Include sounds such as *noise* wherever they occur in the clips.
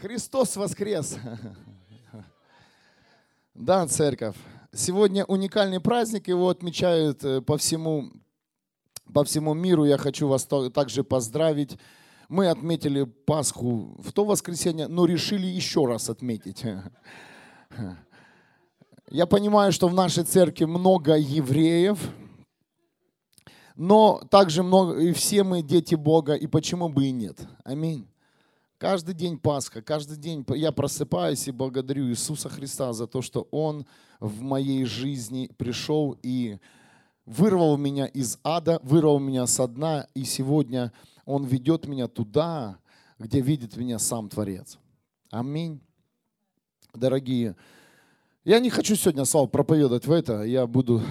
Христос воскрес! Да, церковь. Сегодня уникальный праздник, его отмечают э, по всему, по всему миру. Я хочу вас также поздравить. Мы отметили Пасху в то воскресенье, но решили еще раз отметить. Я понимаю, что в нашей церкви много евреев, но также много, и все мы дети Бога, и почему бы и нет. Аминь. Каждый день Пасха, каждый день я просыпаюсь и благодарю Иисуса Христа за то, что Он в моей жизни пришел и вырвал меня из ада, вырвал меня со дна, и сегодня Он ведет меня туда, где видит меня сам Творец. Аминь. Дорогие, я не хочу сегодня, Слава, проповедовать в это, я буду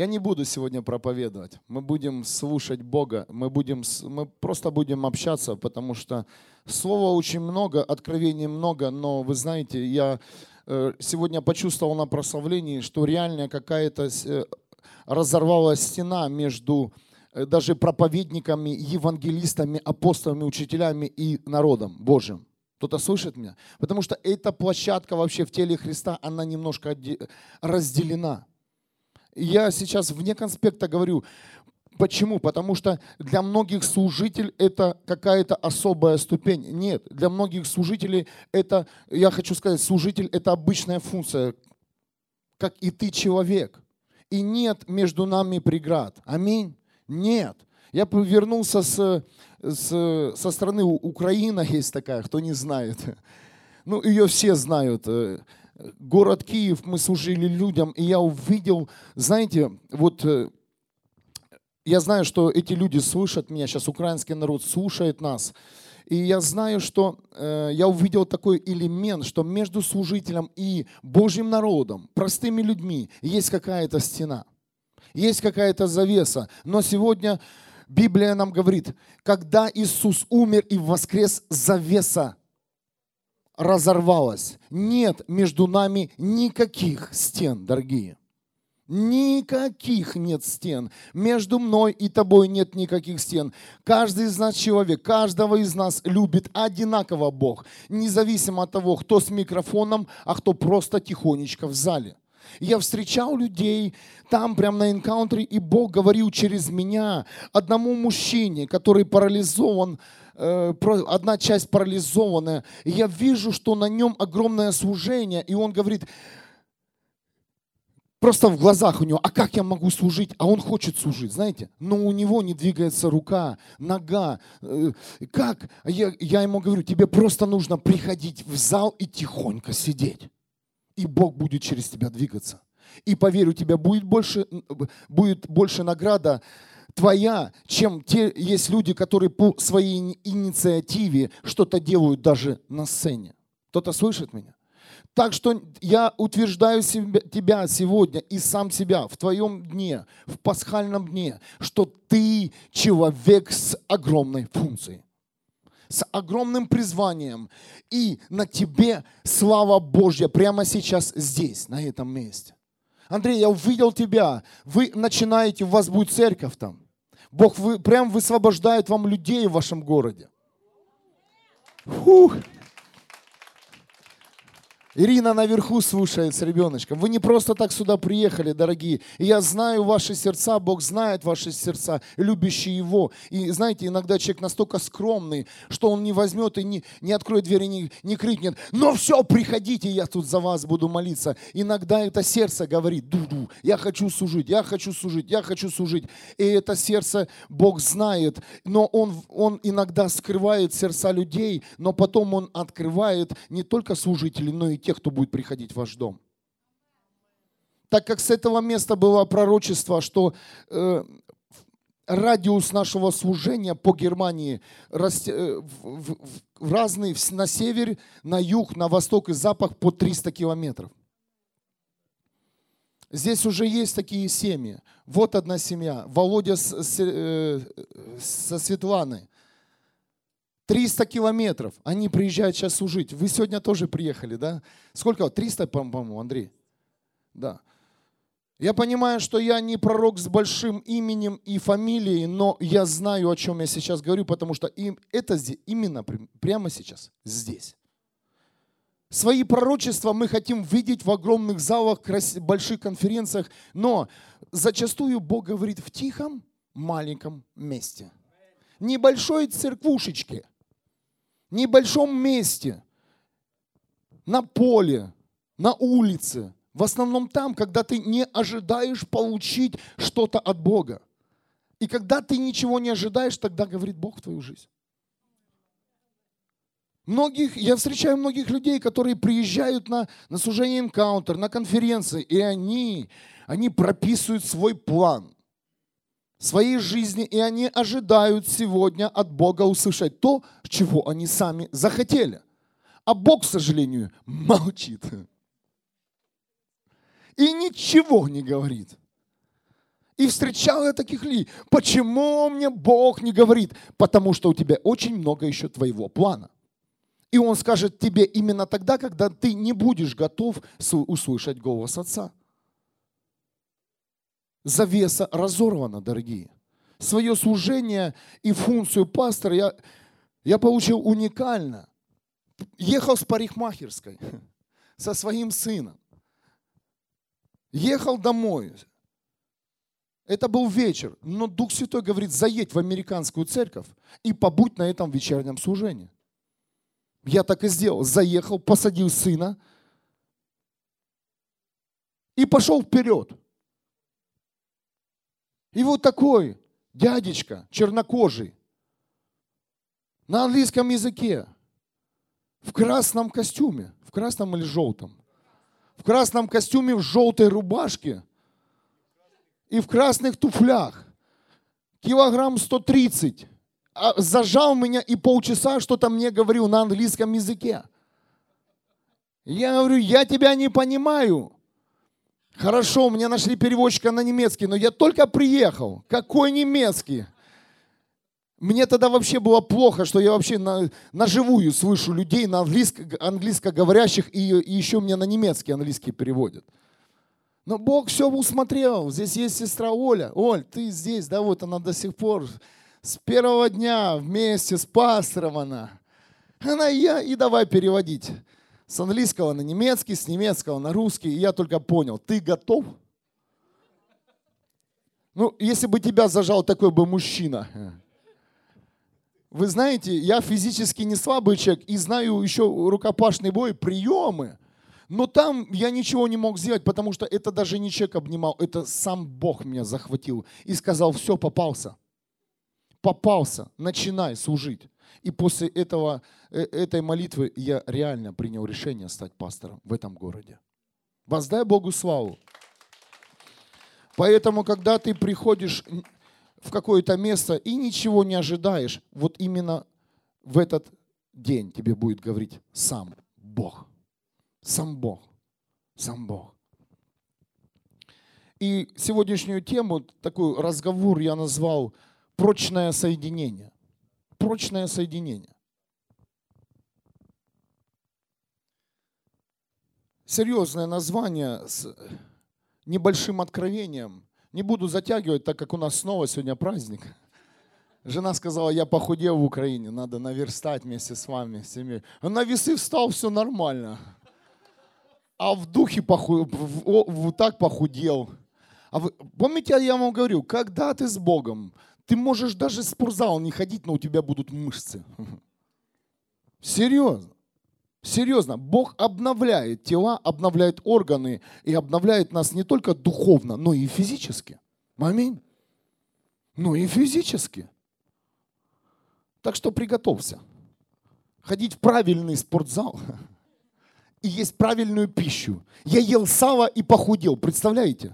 я не буду сегодня проповедовать. Мы будем слушать Бога. Мы, будем, мы просто будем общаться, потому что слова очень много, откровений много, но вы знаете, я э, сегодня почувствовал на прославлении, что реально какая-то э, разорвалась стена между э, даже проповедниками, евангелистами, апостолами, учителями и народом Божьим. Кто-то слышит меня? Потому что эта площадка вообще в теле Христа, она немножко разделена. Я сейчас вне конспекта говорю, Почему? Потому что для многих служитель это какая-то особая ступень. Нет, для многих служителей это, я хочу сказать, служитель это обычная функция, как и ты человек. И нет между нами преград. Аминь. Нет. Я вернулся с, с, со страны Украина, *laughs* есть такая, кто не знает. *laughs* Ну, ее все знают город Киев, мы служили людям, и я увидел, знаете, вот э, я знаю, что эти люди слышат меня, сейчас украинский народ слушает нас, и я знаю, что э, я увидел такой элемент, что между служителем и Божьим народом, простыми людьми, есть какая-то стена, есть какая-то завеса. Но сегодня Библия нам говорит, когда Иисус умер и воскрес, завеса разорвалась. Нет между нами никаких стен, дорогие. Никаких нет стен. Между мной и тобой нет никаких стен. Каждый из нас человек, каждого из нас любит одинаково Бог. Независимо от того, кто с микрофоном, а кто просто тихонечко в зале. Я встречал людей там, прямо на энкаунтере, и Бог говорил через меня одному мужчине, который парализован Э, одна часть парализованная. Я вижу, что на нем огромное служение. И он говорит, просто в глазах у него, а как я могу служить? А он хочет служить, знаете? Но у него не двигается рука, нога. Э, как? Я, я ему говорю, тебе просто нужно приходить в зал и тихонько сидеть. И Бог будет через тебя двигаться. И поверь, у тебя будет больше, будет больше награда твоя, чем те есть люди, которые по своей инициативе что-то делают даже на сцене. Кто-то слышит меня? Так что я утверждаю себя, тебя сегодня и сам себя в твоем дне, в пасхальном дне, что ты человек с огромной функцией, с огромным призванием. И на тебе слава Божья прямо сейчас здесь, на этом месте. Андрей, я увидел тебя. Вы начинаете, у вас будет церковь там. Бог вы, прям высвобождает вам людей в вашем городе. Фух. Ирина наверху слушает с ребеночком. Вы не просто так сюда приехали, дорогие. И я знаю ваши сердца, Бог знает ваши сердца, любящие Его. И знаете, иногда человек настолько скромный, что он не возьмет и не, не откроет дверь и не, не крикнет, но все, приходите, я тут за вас буду молиться. Иногда это сердце говорит, ду-ду, я хочу служить, я хочу служить, я хочу служить. И это сердце Бог знает, но Он, он иногда скрывает сердца людей, но потом Он открывает не только служителей, но и тех, кто будет приходить в ваш дом. Так как с этого места было пророчество, что э, радиус нашего служения по Германии раст, э, в, в, в разный, на север, на юг, на восток и запад по 300 километров. Здесь уже есть такие семьи. Вот одна семья. Володя с, с, э, со Светланой. 300 километров. Они приезжают сейчас служить. Вы сегодня тоже приехали, да? Сколько? 300, по-моему, Андрей? Да. Я понимаю, что я не пророк с большим именем и фамилией, но я знаю, о чем я сейчас говорю, потому что им, это здесь, именно прямо сейчас, здесь. Свои пророчества мы хотим видеть в огромных залах, больших конференциях, но зачастую Бог говорит в тихом, маленьком месте. Небольшой церквушечке, небольшом месте, на поле, на улице, в основном там, когда ты не ожидаешь получить что-то от Бога. И когда ты ничего не ожидаешь, тогда говорит Бог в твою жизнь. Многих, я встречаю многих людей, которые приезжают на, на служение энкаунтер, на конференции, и они, они прописывают свой план своей жизни, и они ожидают сегодня от Бога услышать то, чего они сами захотели. А Бог, к сожалению, молчит и ничего не говорит. И встречал я таких людей. Почему мне Бог не говорит? Потому что у тебя очень много еще твоего плана. И Он скажет тебе именно тогда, когда ты не будешь готов услышать голос Отца. Завеса разорвана, дорогие. Свое служение и функцию пастора я, я получил уникально. Ехал с парикмахерской *laughs* со своим сыном. Ехал домой. Это был вечер, но Дух Святой говорит, заедь в американскую церковь и побудь на этом вечернем служении. Я так и сделал. Заехал, посадил сына и пошел вперед. И вот такой дядечка, чернокожий, на английском языке, в красном костюме, в красном или желтом, в красном костюме, в желтой рубашке и в красных туфлях. Килограмм 130. А зажал меня и полчаса что-то мне говорил на английском языке. Я говорю, я тебя не понимаю. Хорошо, мне нашли переводчика на немецкий, но я только приехал. Какой немецкий? Мне тогда вообще было плохо, что я вообще на, на живую слышу людей на английско, английскоговорящих и, и еще мне на немецкий английский переводят. Но Бог все усмотрел. Здесь есть сестра Оля. Оль, ты здесь, да, вот она до сих пор. С первого дня вместе с пастором она. Она и я, и давай переводить. С английского на немецкий, с немецкого на русский. И я только понял, ты готов? Ну, если бы тебя зажал такой бы мужчина, вы знаете, я физически не слабый человек и знаю еще рукопашный бой, приемы. Но там я ничего не мог сделать, потому что это даже не человек обнимал, это сам Бог меня захватил и сказал, все, попался. Попался, начинай служить. И после этого, э, этой молитвы я реально принял решение стать пастором в этом городе. Воздай Богу славу. Поэтому, когда ты приходишь в какое-то место и ничего не ожидаешь, вот именно в этот день тебе будет говорить сам Бог. Сам Бог. Сам Бог. И сегодняшнюю тему, такой разговор я назвал «Прочное соединение». Прочное соединение. Серьезное название с небольшим откровением – не буду затягивать, так как у нас снова сегодня праздник. Жена сказала, я похудел в Украине, надо наверстать вместе с вами, семьей. На весы встал, все нормально. А в духе поху... вот так похудел. А вы... Помните, я вам говорю, когда ты с Богом, ты можешь даже в спортзал не ходить, но у тебя будут мышцы. Серьезно. Серьезно, Бог обновляет тела, обновляет органы и обновляет нас не только духовно, но и физически. Аминь. Ну и физически. Так что приготовься. Ходить в правильный спортзал *laughs* и есть правильную пищу. Я ел сало и похудел, представляете?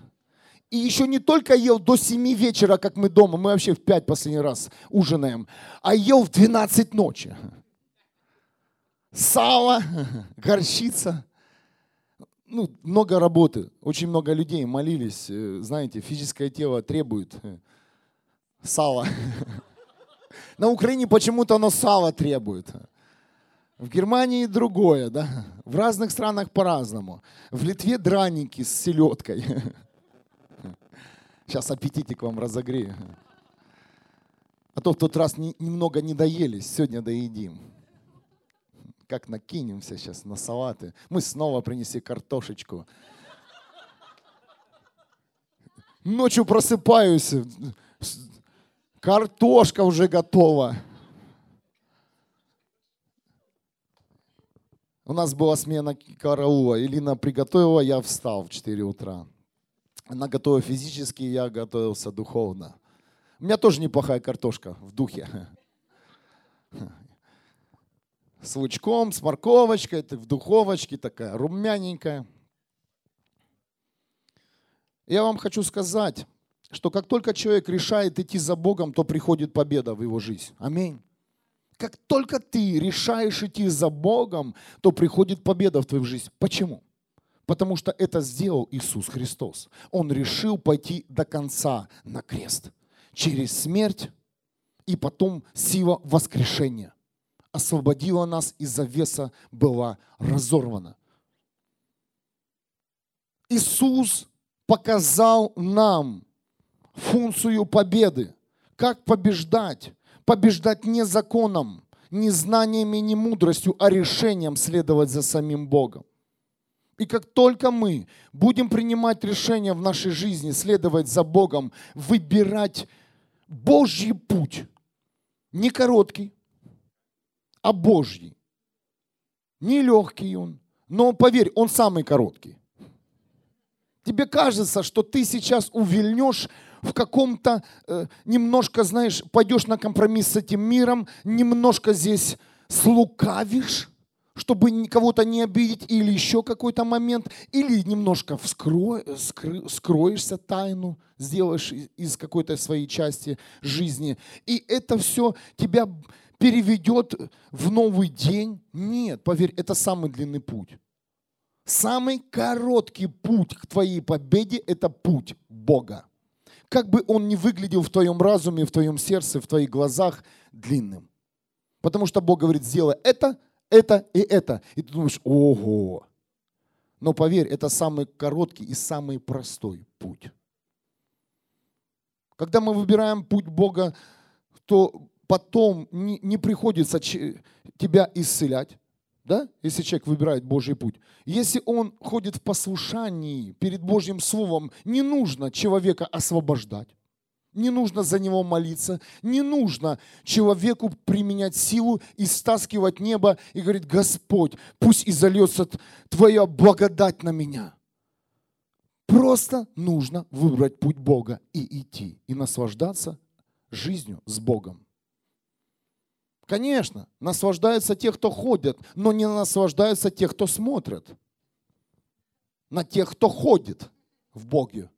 И еще не только ел до 7 вечера, как мы дома, мы вообще в 5 последний раз ужинаем, а ел в 12 ночи сало, горчица. Ну, много работы, очень много людей молились. Э, знаете, физическое тело требует э, сала. *laughs* На Украине почему-то оно сало требует. В Германии другое, да. В разных странах по-разному. В Литве драники с селедкой. *laughs* Сейчас аппетитик вам разогрею. А то в тот раз не, немного не доелись, сегодня доедим. Как накинемся сейчас на салаты. Мы снова принесли картошечку. Ночью просыпаюсь, картошка уже готова. У нас была смена караула. Илина приготовила, я встал в 4 утра. Она готовила физически, я готовился духовно. У меня тоже неплохая картошка в духе. С лучком, с морковочкой, в духовочке такая румяненькая. Я вам хочу сказать, что как только человек решает идти за Богом, то приходит победа в его жизнь. Аминь. Как только ты решаешь идти за Богом, то приходит победа в твою жизнь. Почему? Потому что это сделал Иисус Христос. Он решил пойти до конца на крест. Через смерть и потом сила воскрешения. Освободила нас, и завеса была разорвана. Иисус показал нам функцию победы. Как побеждать? Побеждать не законом, не знаниями, не мудростью, а решением следовать за самим Богом. И как только мы будем принимать решение в нашей жизни, следовать за Богом, выбирать Божий путь, не короткий, а Божий. Не легкий он, но поверь, он самый короткий. Тебе кажется, что ты сейчас увильнешь в каком-то, э, немножко, знаешь, пойдешь на компромисс с этим миром, немножко здесь слукавишь, чтобы кого-то не обидеть, или еще какой-то момент, или немножко вскро, скры, скроешься тайну, сделаешь из какой-то своей части жизни. И это все тебя переведет в новый день. Нет, поверь, это самый длинный путь. Самый короткий путь к твоей победе – это путь Бога. Как бы он ни выглядел в твоем разуме, в твоем сердце, в твоих глазах длинным. Потому что Бог говорит, сделай это, это и это. И ты думаешь, ого. Но поверь, это самый короткий и самый простой путь. Когда мы выбираем путь Бога, то потом не, не приходится тебя исцелять да? если человек выбирает Божий путь. Если он ходит в послушании перед Божьим Словом, не нужно человека освобождать, не нужно за него молиться, не нужно человеку применять силу и стаскивать небо и говорить, Господь, пусть изольется Твоя благодать на меня. Просто нужно выбрать путь Бога и идти, и наслаждаться жизнью с Богом. Конечно, наслаждаются те, кто ходят, но не наслаждаются те, кто смотрят. На тех, кто ходит в Боге.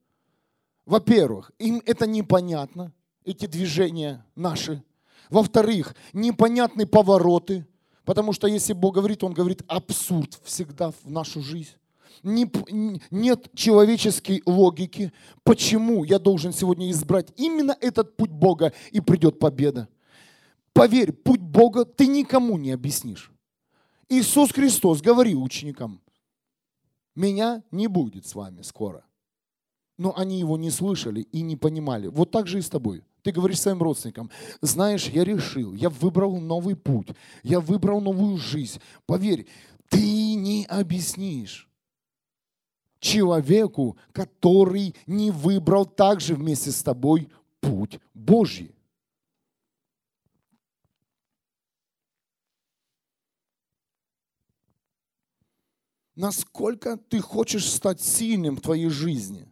Во-первых, им это непонятно, эти движения наши. Во-вторых, непонятны повороты, потому что если Бог говорит, Он говорит абсурд всегда в нашу жизнь. нет человеческой логики, почему я должен сегодня избрать именно этот путь Бога и придет победа. Поверь, путь Бога ты никому не объяснишь. Иисус Христос говорил ученикам, меня не будет с вами скоро. Но они его не слышали и не понимали. Вот так же и с тобой. Ты говоришь своим родственникам, знаешь, я решил, я выбрал новый путь, я выбрал новую жизнь. Поверь, ты не объяснишь человеку, который не выбрал также вместе с тобой путь Божий. насколько ты хочешь стать сильным в твоей жизни,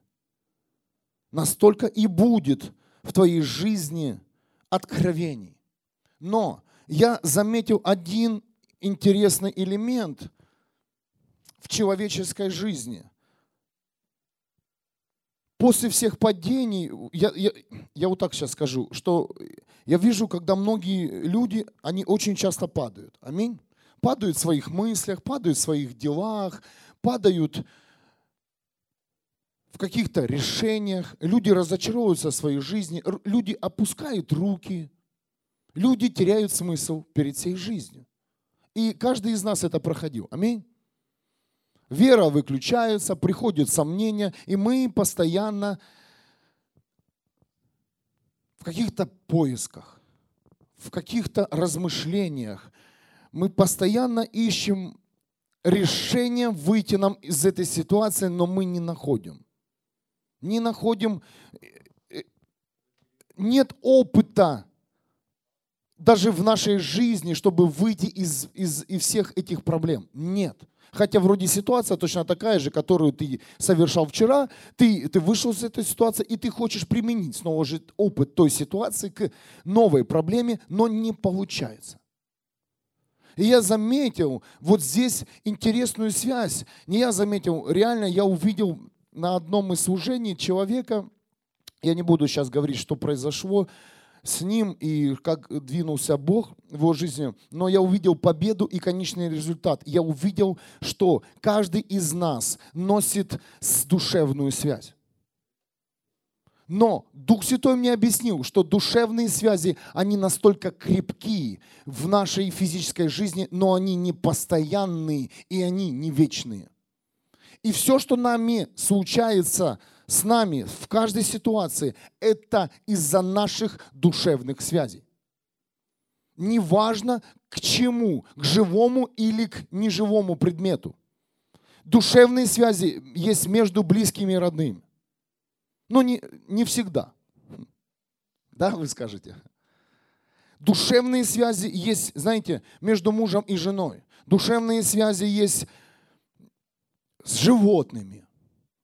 настолько и будет в твоей жизни откровений. Но я заметил один интересный элемент в человеческой жизни. После всех падений, я, я, я вот так сейчас скажу, что я вижу, когда многие люди, они очень часто падают. Аминь падают в своих мыслях, падают в своих делах, падают в каких-то решениях, люди разочаровываются в своей жизни, люди опускают руки, люди теряют смысл перед всей жизнью. И каждый из нас это проходил. Аминь. Вера выключается, приходят сомнения, и мы постоянно каких-то поисках, в каких-то размышлениях. Мы постоянно ищем решение выйти нам из этой ситуации, но мы не находим. Не находим, э, э, нет опыта даже в нашей жизни, чтобы выйти из, из, из всех этих проблем. Нет. Хотя вроде ситуация точно такая же, которую ты совершал вчера, ты, ты вышел из этой ситуации, и ты хочешь применить снова же опыт той ситуации к новой проблеме, но не получается. И я заметил вот здесь интересную связь. Не я заметил, реально я увидел на одном из служений человека, я не буду сейчас говорить, что произошло, с ним и как двинулся Бог в его жизни, но я увидел победу и конечный результат. Я увидел, что каждый из нас носит душевную связь. Но Дух Святой мне объяснил, что душевные связи, они настолько крепкие в нашей физической жизни, но они не постоянные и они не вечные. И все, что нами случается с нами в каждой ситуации, это из-за наших душевных связей. Неважно к чему, к живому или к неживому предмету. Душевные связи есть между близкими и родными. Но не, не всегда. Да, вы скажете? Душевные связи есть, знаете, между мужем и женой. Душевные связи есть с животными.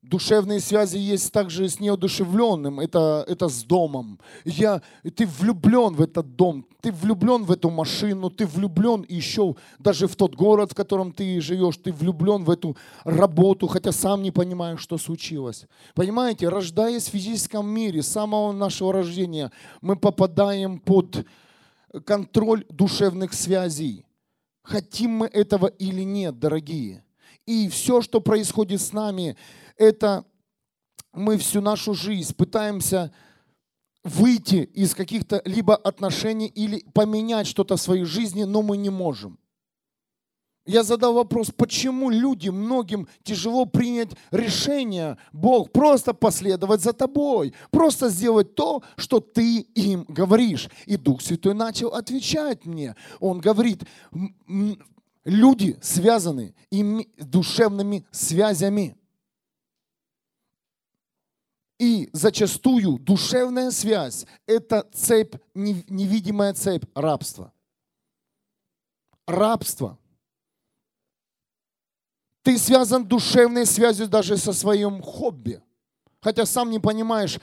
Душевные связи есть также с неодушевленным, это, это с домом. Я, ты влюблен в этот дом, ты влюблен в эту машину, ты влюблен еще даже в тот город, в котором ты живешь, ты влюблен в эту работу, хотя сам не понимаешь, что случилось. Понимаете, рождаясь в физическом мире, с самого нашего рождения, мы попадаем под контроль душевных связей. Хотим мы этого или нет, дорогие. И все, что происходит с нами, это мы всю нашу жизнь пытаемся выйти из каких-то либо отношений или поменять что-то в своей жизни, но мы не можем. Я задал вопрос, почему люди, многим тяжело принять решение, Бог, просто последовать за тобой, просто сделать то, что ты им говоришь. И Дух Святой начал отвечать мне. Он говорит, люди связаны душевными связями. И зачастую душевная связь – это цепь, невидимая цепь рабства. Рабство. Ты связан душевной связью даже со своим хобби. Хотя сам не понимаешь,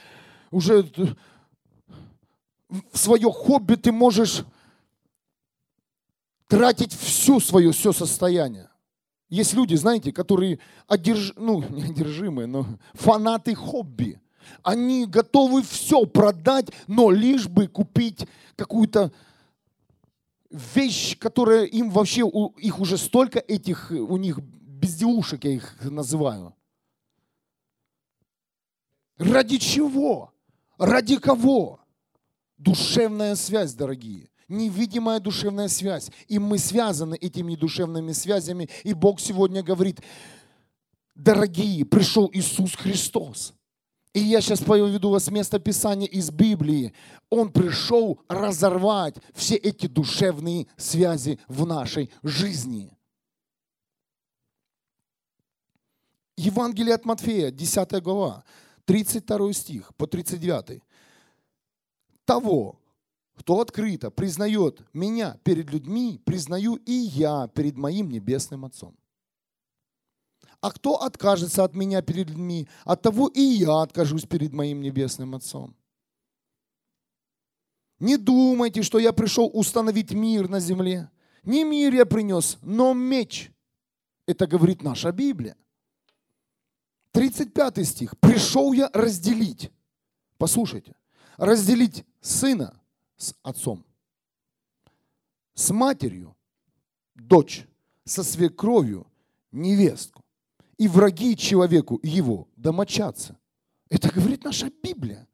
уже в свое хобби ты можешь тратить всю свое, все состояние. Есть люди, знаете, которые одерж... ну, *laughs* не одержимые, но фанаты хобби. Они готовы все продать, но лишь бы купить какую-то вещь, которая им вообще, у, их уже столько этих, у них безделушек, я их называю. Ради чего? Ради кого? Душевная связь, дорогие. Невидимая душевная связь. И мы связаны этими душевными связями. И Бог сегодня говорит, дорогие, пришел Иисус Христос. И я сейчас поведу вас место Писания из Библии. Он пришел разорвать все эти душевные связи в нашей жизни. Евангелие от Матфея, 10 глава, 32 стих по 39. Того, кто открыто признает меня перед людьми, признаю и я перед моим небесным Отцом. А кто откажется от меня перед людьми, от того и я откажусь перед моим небесным Отцом. Не думайте, что я пришел установить мир на земле. Не мир я принес, но меч. Это говорит наша Библия. 35 стих. Пришел я разделить. Послушайте. Разделить сына с отцом. С матерью дочь. Со свекровью невестку и враги человеку его домочадцы. Это говорит наша Библия.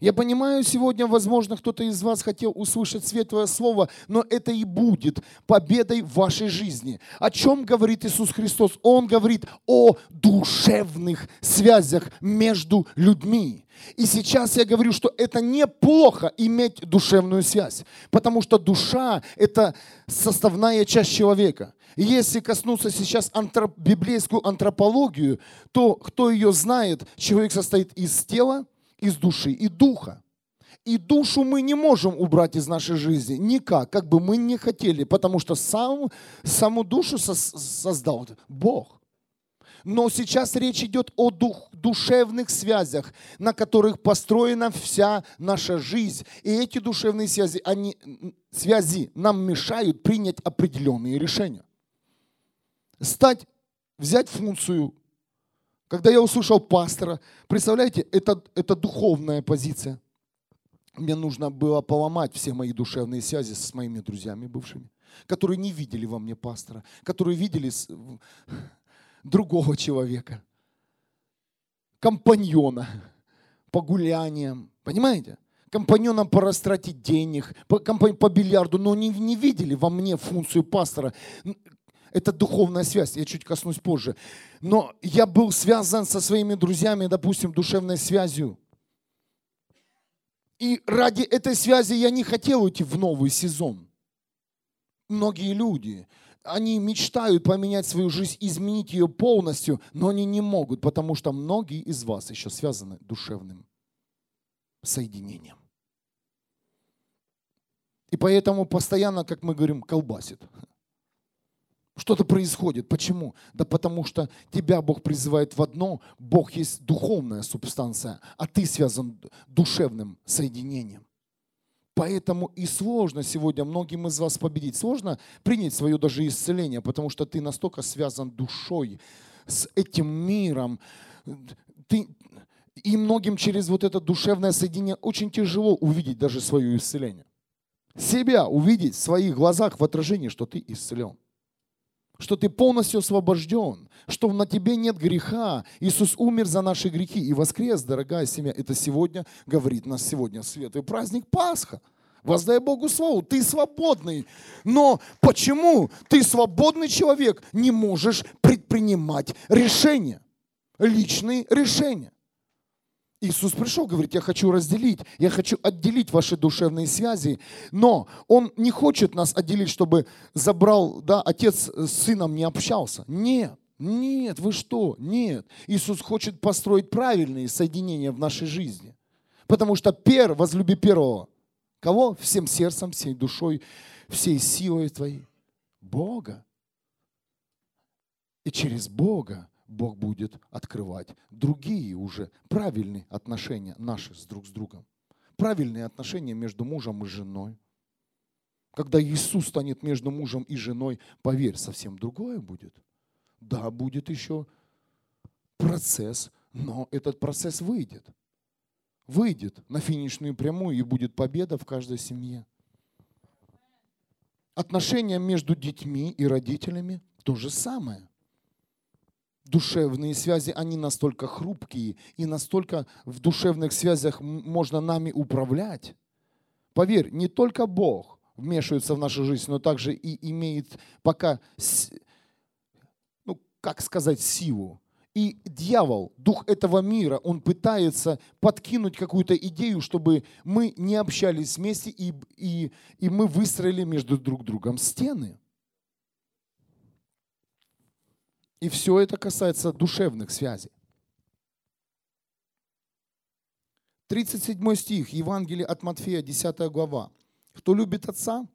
Я понимаю, сегодня, возможно, кто-то из вас хотел услышать светлое слово, но это и будет победой в вашей жизни. О чем говорит Иисус Христос? Он говорит о душевных связях между людьми. И сейчас я говорю, что это неплохо иметь душевную связь, потому что душа – это составная часть человека. И если коснуться сейчас антроп, библейскую антропологию, то кто ее знает, человек состоит из тела, из души и духа. И душу мы не можем убрать из нашей жизни никак, как бы мы не хотели, потому что сам, саму душу создал Бог. Но сейчас речь идет о дух, душевных связях, на которых построена вся наша жизнь. И эти душевные связи, они, связи нам мешают принять определенные решения. Стать, взять функцию когда я услышал пастора, представляете, это, это духовная позиция. Мне нужно было поломать все мои душевные связи с моими друзьями бывшими, которые не видели во мне пастора, которые видели другого человека, компаньона по гуляниям, понимаете? компаньоном по растратить денег, по, по бильярду, но не, не видели во мне функцию пастора. Это духовная связь, я чуть коснусь позже. Но я был связан со своими друзьями, допустим, душевной связью. И ради этой связи я не хотел уйти в новый сезон. Многие люди, они мечтают поменять свою жизнь, изменить ее полностью, но они не могут, потому что многие из вас еще связаны душевным соединением. И поэтому постоянно, как мы говорим, колбасит. Что-то происходит. Почему? Да потому что тебя Бог призывает в одно. Бог есть духовная субстанция, а ты связан душевным соединением. Поэтому и сложно сегодня многим из вас победить. Сложно принять свое даже исцеление, потому что ты настолько связан душой с этим миром. Ты, и многим через вот это душевное соединение очень тяжело увидеть даже свое исцеление. Себя увидеть в своих глазах в отражении, что ты исцелен что ты полностью освобожден, что на тебе нет греха. Иисус умер за наши грехи и воскрес, дорогая семья. Это сегодня говорит нас сегодня светлый праздник Пасха. Воздай Богу славу, ты свободный. Но почему ты свободный человек не можешь предпринимать решения? Личные решения. Иисус пришел, говорит, я хочу разделить, я хочу отделить ваши душевные связи, но Он не хочет нас отделить, чтобы забрал, да, отец с сыном не общался. Нет, нет, вы что, нет. Иисус хочет построить правильные соединения в нашей жизни. Потому что пер, возлюби первого. Кого? Всем сердцем, всей душой, всей силой твоей. Бога. И через Бога Бог будет открывать другие уже правильные отношения наши с друг с другом. Правильные отношения между мужем и женой. Когда Иисус станет между мужем и женой, поверь, совсем другое будет. Да, будет еще процесс, но этот процесс выйдет. Выйдет на финишную прямую и будет победа в каждой семье. Отношения между детьми и родителями то же самое душевные связи, они настолько хрупкие, и настолько в душевных связях можно нами управлять. Поверь, не только Бог вмешивается в нашу жизнь, но также и имеет пока, ну, как сказать, силу. И дьявол, дух этого мира, он пытается подкинуть какую-то идею, чтобы мы не общались вместе, и, и, и мы выстроили между друг другом стены. И все это касается душевных связей. 37 стих, Евангелие от Матфея, 10 глава. «Кто любит отца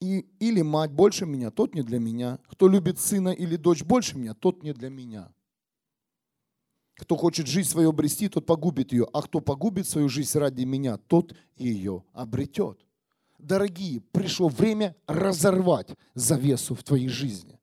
и, или мать больше меня, тот не для меня. Кто любит сына или дочь больше меня, тот не для меня. Кто хочет жизнь свою обрести, тот погубит ее. А кто погубит свою жизнь ради меня, тот ее обретет. Дорогие, пришло время разорвать завесу в твоей жизни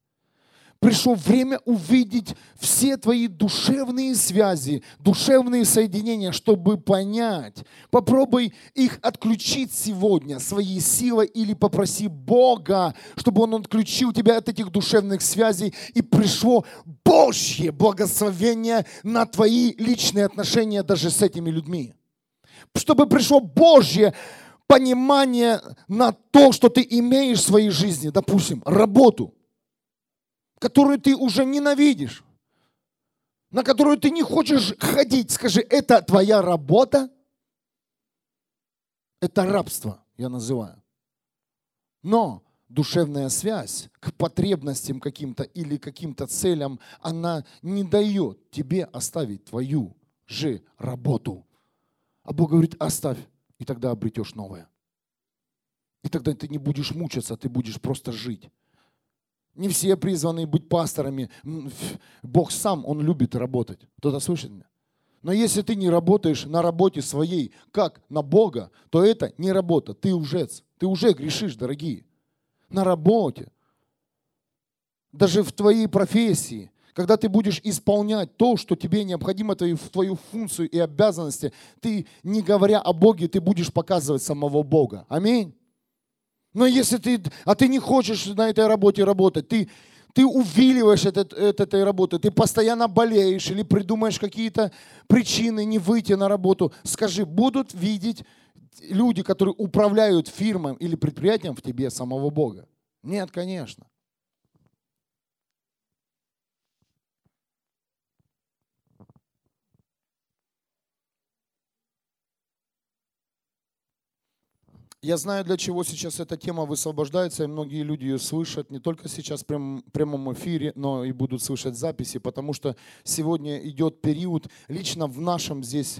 пришло время увидеть все твои душевные связи, душевные соединения, чтобы понять. Попробуй их отключить сегодня своей силой или попроси Бога, чтобы Он отключил тебя от этих душевных связей и пришло Божье благословение на твои личные отношения даже с этими людьми. чтобы пришло Божье понимание на то, что ты имеешь в своей жизни, допустим, работу, которую ты уже ненавидишь, на которую ты не хочешь ходить. Скажи, это твоя работа? Это рабство, я называю. Но душевная связь к потребностям каким-то или каким-то целям, она не дает тебе оставить твою же работу. А Бог говорит, оставь, и тогда обретешь новое. И тогда ты не будешь мучиться, ты будешь просто жить. Не все призваны быть пасторами. Бог сам, Он любит работать. Кто-то слышит меня? Но если ты не работаешь на работе своей, как на Бога, то это не работа. Ты лжец. Ты уже грешишь, дорогие. На работе. Даже в твоей профессии. Когда ты будешь исполнять то, что тебе необходимо в твою функцию и обязанности, ты, не говоря о Боге, ты будешь показывать самого Бога. Аминь. Но если ты, а ты не хочешь на этой работе работать, ты, ты увиливаешь от, от, этой работы, ты постоянно болеешь или придумаешь какие-то причины не выйти на работу, скажи, будут видеть люди, которые управляют фирмой или предприятием в тебе самого Бога? Нет, конечно. Я знаю, для чего сейчас эта тема высвобождается, и многие люди ее слышат не только сейчас в прям, прямом эфире, но и будут слышать записи, потому что сегодня идет период лично в нашем здесь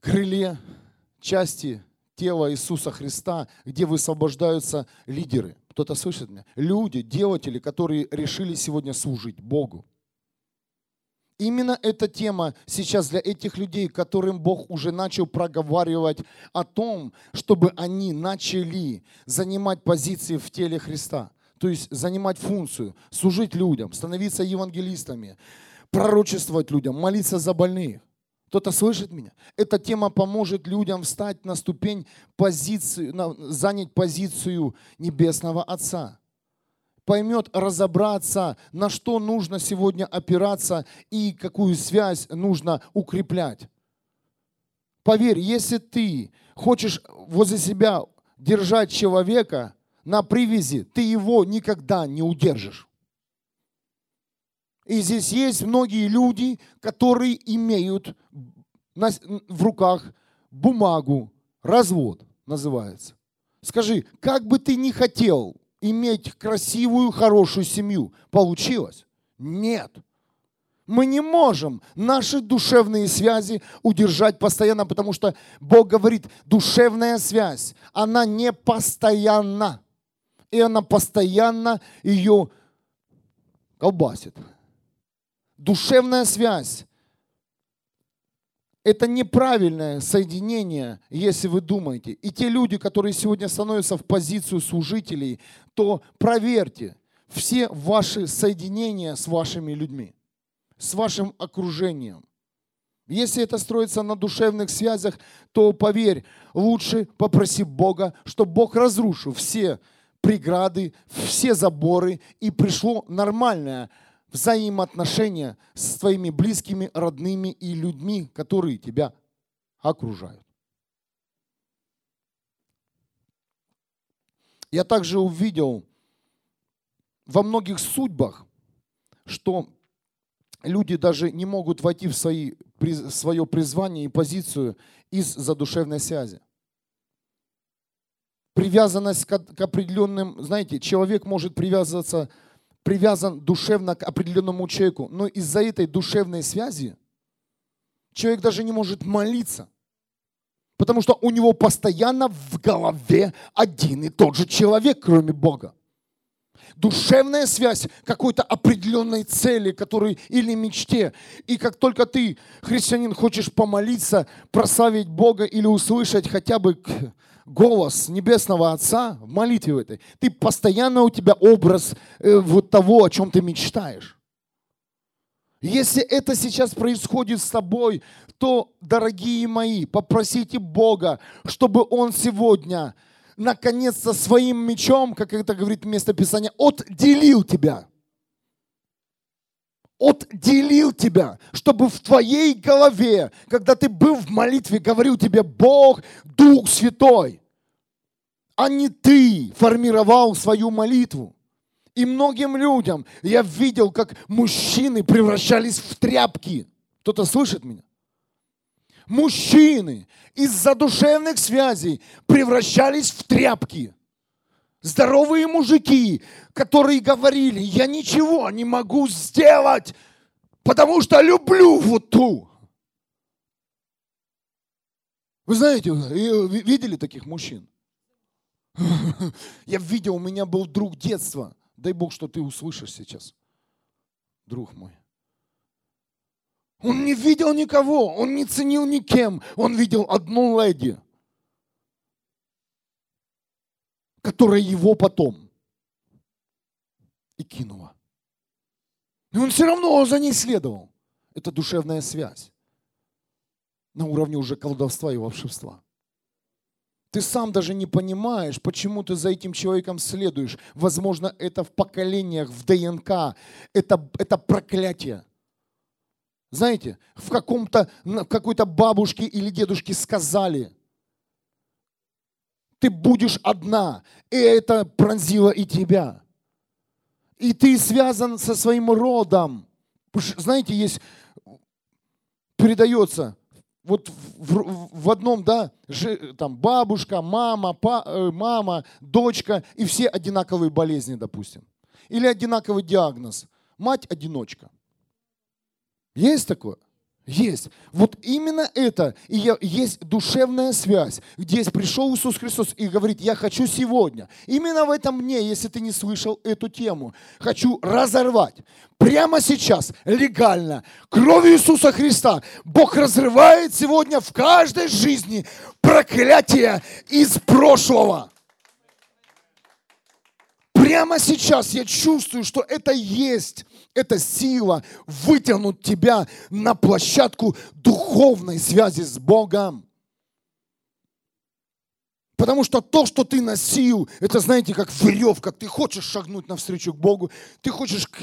крыле части тела Иисуса Христа, где высвобождаются лидеры. Кто-то слышит меня? Люди, делатели, которые решили сегодня служить Богу. Именно эта тема сейчас для этих людей, которым Бог уже начал проговаривать о том, чтобы они начали занимать позиции в теле Христа. То есть занимать функцию, служить людям, становиться евангелистами, пророчествовать людям, молиться за больных. Кто-то слышит меня? Эта тема поможет людям встать на ступень позиции, занять позицию Небесного Отца поймет разобраться, на что нужно сегодня опираться и какую связь нужно укреплять. Поверь, если ты хочешь возле себя держать человека на привязи, ты его никогда не удержишь. И здесь есть многие люди, которые имеют в руках бумагу, развод называется. Скажи, как бы ты ни хотел иметь красивую, хорошую семью. Получилось? Нет. Мы не можем наши душевные связи удержать постоянно, потому что Бог говорит, душевная связь, она не постоянна. И она постоянно ее колбасит. Душевная связь это неправильное соединение, если вы думаете. И те люди, которые сегодня становятся в позицию служителей, то проверьте все ваши соединения с вашими людьми, с вашим окружением. Если это строится на душевных связях, то поверь, лучше попроси Бога, чтобы Бог разрушил все преграды, все заборы и пришло нормальное взаимоотношения с твоими близкими, родными и людьми, которые тебя окружают. Я также увидел во многих судьбах, что люди даже не могут войти в, свои, свое призвание и позицию из-за душевной связи. Привязанность к, к определенным, знаете, человек может привязываться привязан душевно к определенному человеку, но из-за этой душевной связи человек даже не может молиться, потому что у него постоянно в голове один и тот же человек, кроме Бога. Душевная связь какой-то определенной цели, которой или мечте. И как только ты, христианин, хочешь помолиться, прославить Бога или услышать хотя бы голос Небесного Отца в молитве этой, ты постоянно у тебя образ э, вот того, о чем ты мечтаешь. Если это сейчас происходит с тобой, то, дорогие мои, попросите Бога, чтобы Он сегодня наконец-то своим мечом, как это говорит место Писания, отделил тебя. Отделил тебя, чтобы в твоей голове, когда ты был в молитве, говорил тебе Бог, Дух Святой, а не ты формировал свою молитву. И многим людям я видел, как мужчины превращались в тряпки. Кто-то слышит меня? Мужчины из-за душевных связей превращались в тряпки. Здоровые мужики, которые говорили, я ничего не могу сделать, потому что люблю вот ту. Вы знаете, видели таких мужчин? Я видел, у меня был друг детства. Дай Бог, что ты услышишь сейчас, друг мой. Он не видел никого, он не ценил никем. Он видел одну леди, которая его потом и кинула. И он все равно за ней следовал. Это душевная связь на уровне уже колдовства и волшебства. Ты сам даже не понимаешь, почему ты за этим человеком следуешь. Возможно, это в поколениях, в ДНК. Это, это проклятие. Знаете, в, каком-то, в какой-то бабушке или дедушке сказали, ты будешь одна, и это пронзило и тебя. И ты связан со своим родом. Знаете, есть, передается, вот в, в одном, да, ж, там бабушка, мама, па, э, мама, дочка, и все одинаковые болезни, допустим. Или одинаковый диагноз. Мать-одиночка. Есть такое? Есть. Вот именно это и есть душевная связь, где пришел Иисус Христос и говорит, я хочу сегодня, именно в этом дне, если ты не слышал эту тему, хочу разорвать прямо сейчас, легально, кровью Иисуса Христа. Бог разрывает сегодня в каждой жизни проклятие из прошлого. Прямо сейчас я чувствую, что это есть эта сила вытянуть тебя на площадку духовной связи с Богом. Потому что то, что ты носил, это, знаете, как веревка. Ты хочешь шагнуть навстречу к Богу, ты хочешь к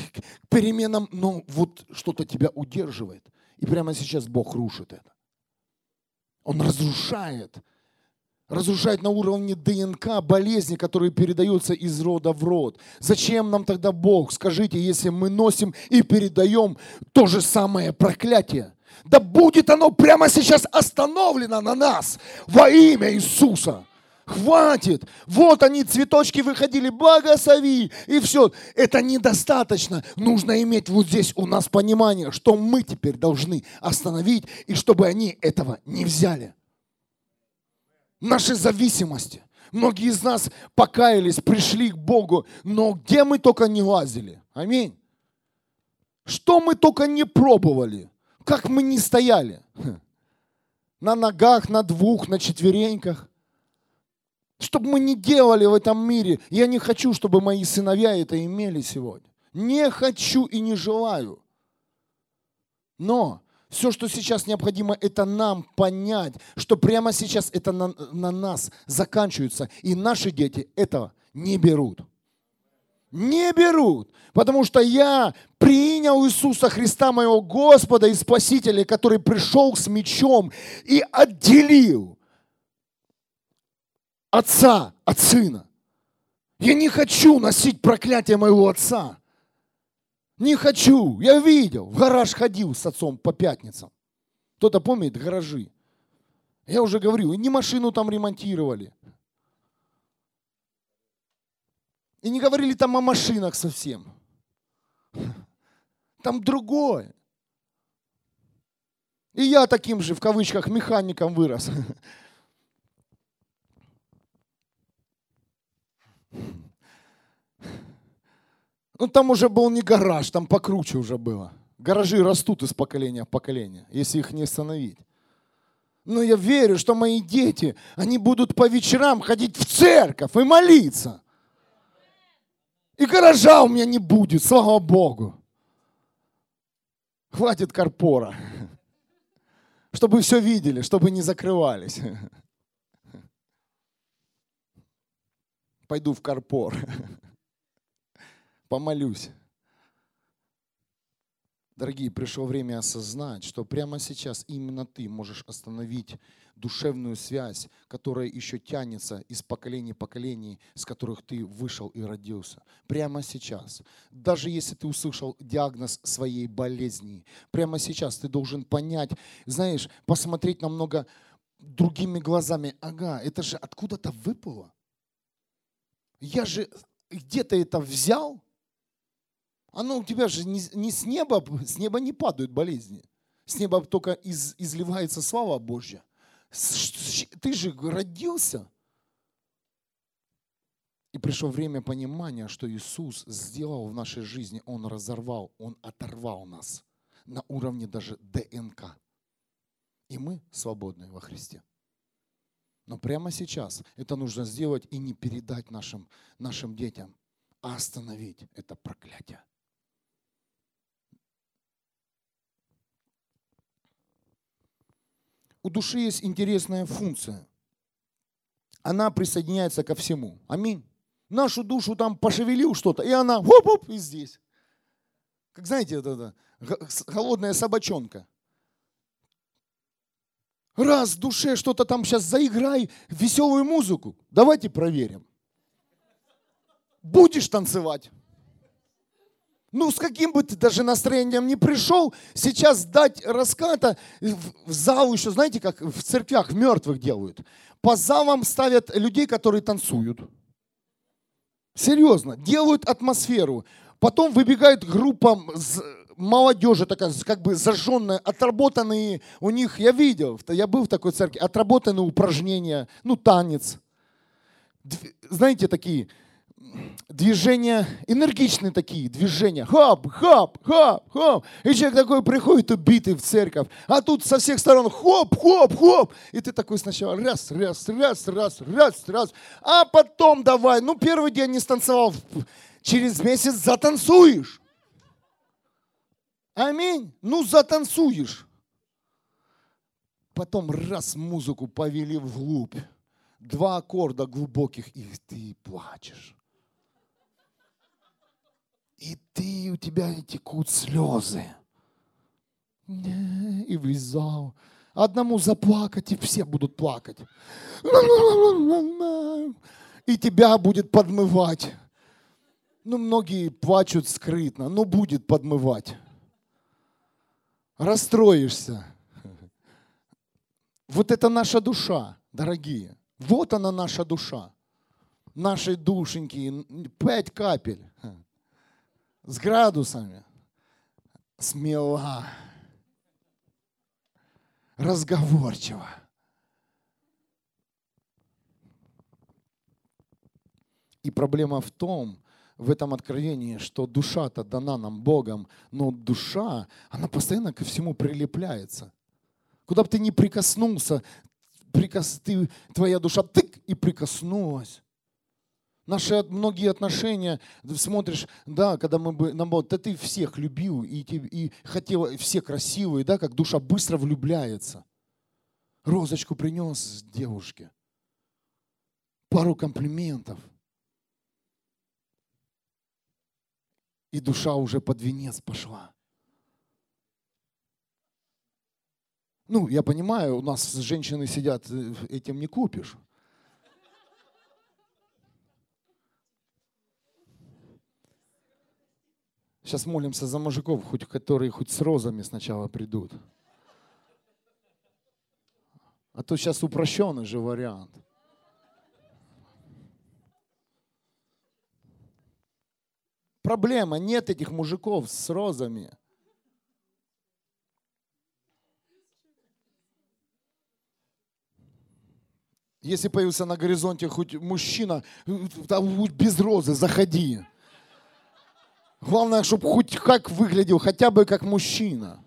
переменам, но вот что-то тебя удерживает. И прямо сейчас Бог рушит это. Он разрушает разрушать на уровне ДНК болезни, которые передаются из рода в род. Зачем нам тогда Бог? Скажите, если мы носим и передаем то же самое проклятие. Да будет оно прямо сейчас остановлено на нас во имя Иисуса. Хватит. Вот они, цветочки выходили, благослови. И все. Это недостаточно. Нужно иметь вот здесь у нас понимание, что мы теперь должны остановить, и чтобы они этого не взяли нашей зависимости. Многие из нас покаялись, пришли к Богу, но где мы только не лазили. Аминь. Что мы только не пробовали, как мы не стояли. На ногах, на двух, на четвереньках. Чтобы мы не делали в этом мире. Я не хочу, чтобы мои сыновья это имели сегодня. Не хочу и не желаю. Но все, что сейчас необходимо, это нам понять, что прямо сейчас это на, на нас заканчивается. И наши дети этого не берут. Не берут. Потому что я принял Иисуса Христа, моего Господа и Спасителя, который пришел с мечом и отделил отца от сына. Я не хочу носить проклятие моего отца. Не хочу. Я видел. В гараж ходил с отцом по пятницам. Кто-то помнит гаражи. Я уже говорил, и не машину там ремонтировали. И не говорили там о машинах совсем. Там другое. И я таким же, в кавычках, механиком вырос. Ну, там уже был не гараж, там покруче уже было. Гаражи растут из поколения в поколение, если их не остановить. Но я верю, что мои дети, они будут по вечерам ходить в церковь и молиться. И гаража у меня не будет, слава Богу. Хватит карпора. *laughs* Чтобы все видели, чтобы не закрывались. *laughs* Пойду в карпор *laughs* помолюсь. Дорогие, пришло время осознать, что прямо сейчас именно ты можешь остановить душевную связь, которая еще тянется из поколений поколений, с которых ты вышел и родился. Прямо сейчас. Даже если ты услышал диагноз своей болезни, прямо сейчас ты должен понять, знаешь, посмотреть намного другими глазами. Ага, это же откуда-то выпало. Я же где-то это взял, оно у тебя же не, не с неба, с неба не падают болезни. С неба только из, изливается слава Божья. Ты же родился. И пришло время понимания, что Иисус сделал в нашей жизни, Он разорвал, Он оторвал нас на уровне даже ДНК. И мы свободны во Христе. Но прямо сейчас это нужно сделать и не передать нашим, нашим детям, а остановить это проклятие. У души есть интересная функция. Она присоединяется ко всему. Аминь. Нашу душу там пошевелил что-то, и она хоп-хоп, и здесь. Как знаете, вот это, холодная собачонка. Раз в душе что-то там сейчас заиграй, веселую музыку. Давайте проверим. Будешь танцевать? Ну, с каким бы ты даже настроением не пришел, сейчас дать раската в зал еще, знаете, как в церквях мертвых делают. По залам ставят людей, которые танцуют. Серьезно, делают атмосферу. Потом выбегает группа молодежи такая, как бы зажженная, отработанные у них, я видел, я был в такой церкви, отработанные упражнения, ну, танец. Знаете, такие, движения, энергичные такие движения. Хап, хап, хап, хап. И человек такой приходит убитый в церковь, а тут со всех сторон хоп, хоп, хоп. И ты такой сначала раз, раз, раз, раз, раз, раз. А потом давай, ну первый день не станцевал, через месяц затанцуешь. Аминь. Ну затанцуешь. Потом раз музыку повели вглубь. Два аккорда глубоких, и ты плачешь. И ты, у тебя текут слезы. И в Одному заплакать, и все будут плакать. И тебя будет подмывать. Ну, многие плачут скрытно, но будет подмывать. Расстроишься. Вот это наша душа, дорогие. Вот она наша душа. Нашей душеньки, пять капель с градусами, смела, разговорчива. И проблема в том, в этом откровении, что душа-то дана нам Богом, но душа, она постоянно ко всему прилепляется. Куда бы ты ни прикоснулся, прикос, ты, твоя душа тык и прикоснулась. Наши многие отношения, смотришь, да, когда мы бы, нам, да ты всех любил и, и хотел, все красивые, да, как душа быстро влюбляется. Розочку принес девушке, пару комплиментов. И душа уже под венец пошла. Ну, я понимаю, у нас женщины сидят, э, этим не купишь. Сейчас молимся за мужиков, хоть которые хоть с розами сначала придут. А то сейчас упрощенный же вариант. Проблема, нет этих мужиков с розами. Если появился на горизонте хоть мужчина, без розы, заходи. Главное, чтобы хоть как выглядел, хотя бы как мужчина.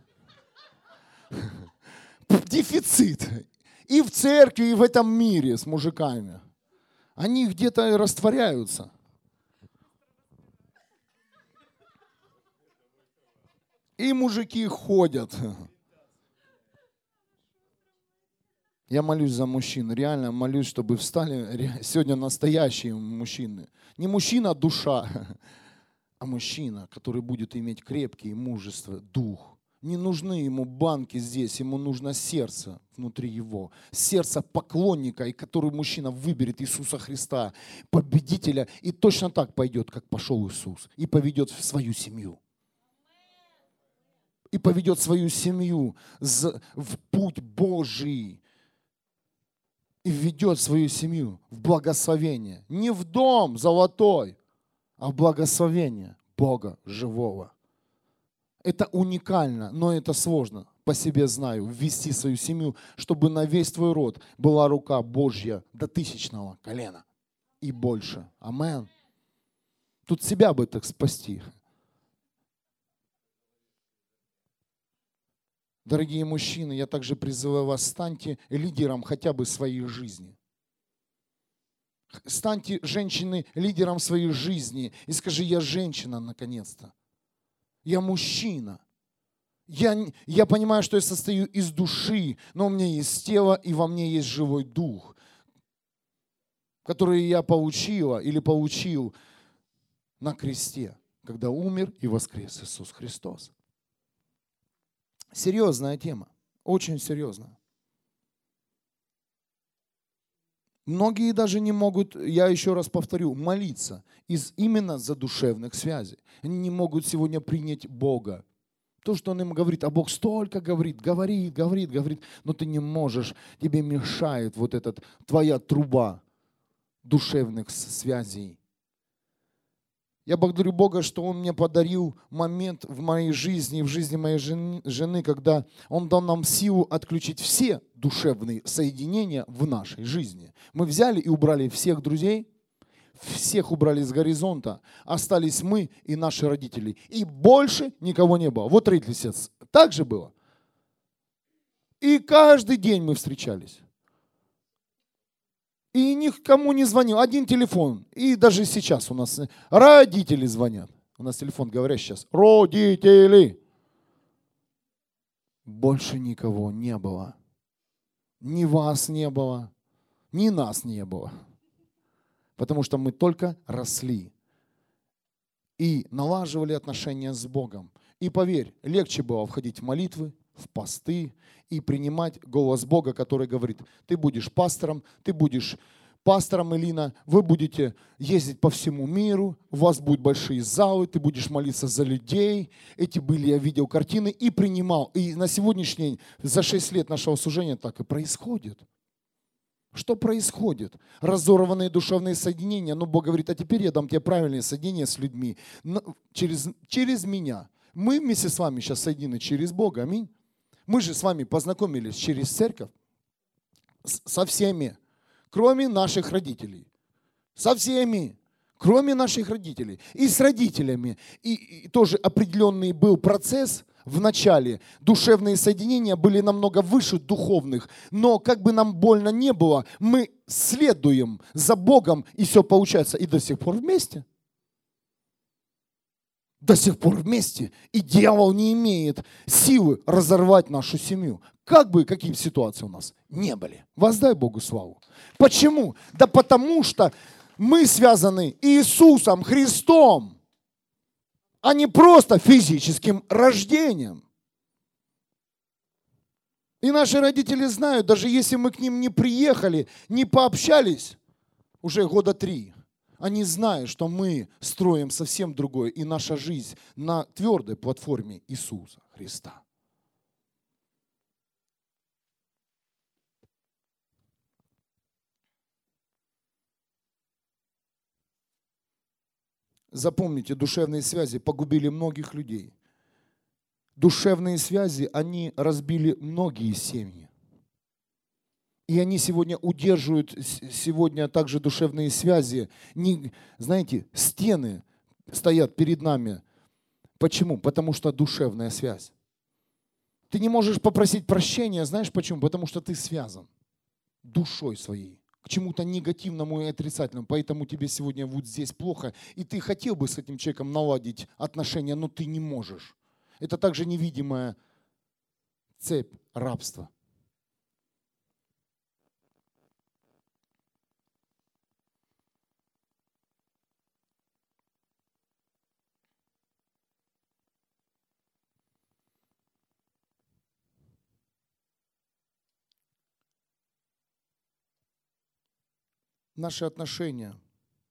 Дефицит. И в церкви, и в этом мире с мужиками. Они где-то растворяются. И мужики ходят. Я молюсь за мужчин, реально молюсь, чтобы встали сегодня настоящие мужчины. Не мужчина, а душа а мужчина, который будет иметь крепкий мужество, дух. Не нужны ему банки здесь, ему нужно сердце внутри его. Сердце поклонника, и который мужчина выберет Иисуса Христа, победителя, и точно так пойдет, как пошел Иисус, и поведет в свою семью. И поведет свою семью в путь Божий. И введет свою семью в благословение. Не в дом золотой, а в благословение Бога живого. Это уникально, но это сложно. По себе знаю, ввести свою семью, чтобы на весь твой род была рука Божья до тысячного колена и больше. Амен. Тут себя бы так спасти. Дорогие мужчины, я также призываю вас, станьте лидером хотя бы своей жизни. Станьте, женщины, лидером своей жизни и скажи, я женщина наконец-то. Я мужчина. Я, я понимаю, что я состою из души, но у меня есть тело, и во мне есть живой дух, который я получила или получил на кресте, когда умер и воскрес Иисус Христос. Серьезная тема, очень серьезная. Многие даже не могут, я еще раз повторю, молиться из именно задушевных связей. Они не могут сегодня принять Бога. То, что Он им говорит, а Бог столько говорит, говорит, говорит, говорит, но ты не можешь, тебе мешает вот эта твоя труба душевных связей. Я благодарю Бога, что Он мне подарил момент в моей жизни, в жизни моей жены, когда Он дал нам силу отключить все душевные соединения в нашей жизни. Мы взяли и убрали всех друзей, всех убрали с горизонта, остались мы и наши родители. И больше никого не было. Вот родители, так же было. И каждый день мы встречались. И никому не звонил. Один телефон. И даже сейчас у нас родители звонят. У нас телефон говорящий сейчас. Родители. Больше никого не было. Ни вас не было, ни нас не было. Потому что мы только росли и налаживали отношения с Богом. И поверь, легче было входить в молитвы, в посты и принимать голос Бога, который говорит, ты будешь пастором, ты будешь пастором Илина, вы будете ездить по всему миру, у вас будут большие залы, ты будешь молиться за людей. Эти были, я видел картины и принимал. И на сегодняшний день, за 6 лет нашего служения так и происходит. Что происходит? Разорванные душевные соединения. Но Бог говорит, а теперь я дам тебе правильные соединения с людьми. Через, через меня. Мы вместе с вами сейчас соединены через Бога. Аминь. Мы же с вами познакомились через церковь со всеми, кроме наших родителей. Со всеми, кроме наших родителей. И с родителями. И, и тоже определенный был процесс в начале. Душевные соединения были намного выше духовных. Но как бы нам больно не было, мы следуем за Богом, и все получается. И до сих пор вместе до сих пор вместе, и дьявол не имеет силы разорвать нашу семью. Как бы какие ситуации у нас не были. Воздай Богу славу. Почему? Да потому что мы связаны Иисусом Христом, а не просто физическим рождением. И наши родители знают, даже если мы к ним не приехали, не пообщались уже года три, они знают, что мы строим совсем другое, и наша жизнь на твердой платформе Иисуса Христа. Запомните, душевные связи погубили многих людей. Душевные связи, они разбили многие семьи. И они сегодня удерживают сегодня также душевные связи. Не, знаете, стены стоят перед нами. Почему? Потому что душевная связь. Ты не можешь попросить прощения, знаешь почему? Потому что ты связан душой своей к чему-то негативному и отрицательному. Поэтому тебе сегодня вот здесь плохо. И ты хотел бы с этим человеком наладить отношения, но ты не можешь. Это также невидимая цепь рабства. Наши отношения,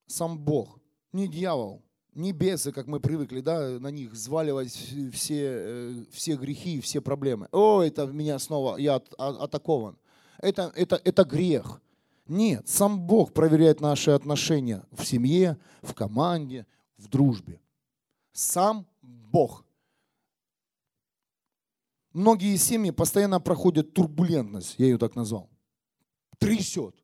сам Бог, не дьявол, не бесы, как мы привыкли, да, на них взваливать все, э, все грехи, все проблемы. О, это меня снова, я от, атакован. Это, это, это грех. Нет, сам Бог проверяет наши отношения в семье, в команде, в дружбе. Сам Бог. Многие семьи постоянно проходят турбулентность, я ее так назвал. Трясет.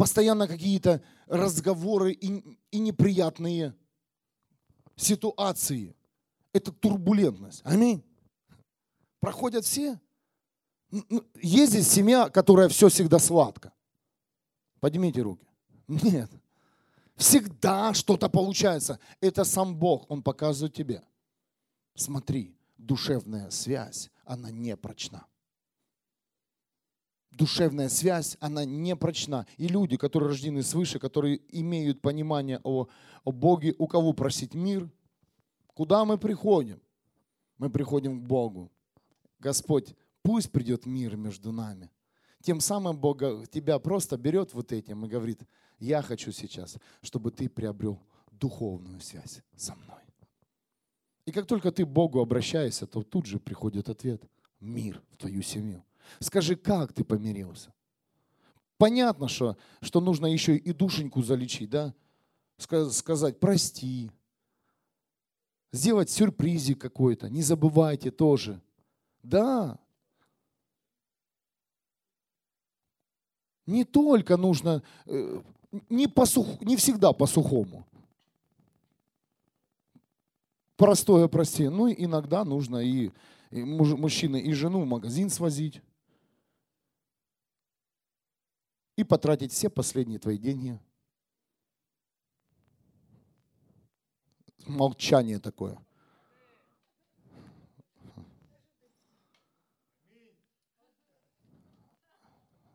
Постоянно какие-то разговоры и, и неприятные ситуации. Это турбулентность. Аминь. Проходят все. Есть здесь семья, которая все всегда сладко. Поднимите руки. Нет. Всегда что-то получается. Это сам Бог, Он показывает тебе. Смотри, душевная связь, она не прочна. Душевная связь, она не прочна. И люди, которые рождены свыше, которые имеют понимание о, о Боге, у кого просить мир, куда мы приходим? Мы приходим к Богу. Господь, пусть придет мир между нами. Тем самым Бог тебя просто берет вот этим и говорит, я хочу сейчас, чтобы ты приобрел духовную связь со мной. И как только ты Богу обращаешься, то тут же приходит ответ. Мир в твою семью. Скажи, как ты помирился? Понятно, что, что нужно еще и душеньку залечить, да? Сказать, прости. Сделать сюрпризик какой-то. Не забывайте тоже. Да, не только нужно, э, не, по сух, не всегда по-сухому. Простое, прости. Ну, иногда нужно и, и муж, мужчины и жену в магазин свозить. И потратить все последние твои деньги. Молчание такое.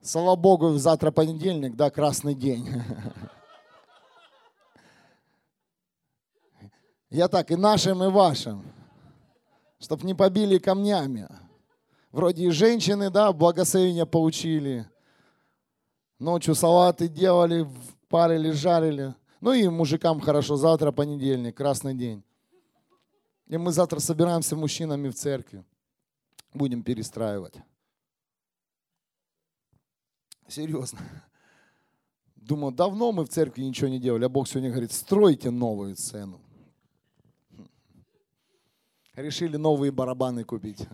Слава Богу, завтра понедельник, да, красный день. Я так и нашим, и вашим, чтоб не побили камнями. Вроде и женщины, да, благословения получили. Ночью салаты делали, парили, жарили. Ну и мужикам хорошо, завтра понедельник, красный день. И мы завтра собираемся мужчинами в церкви. Будем перестраивать. Серьезно. Думаю, давно мы в церкви ничего не делали, а Бог сегодня говорит, стройте новую сцену. Решили новые барабаны купить.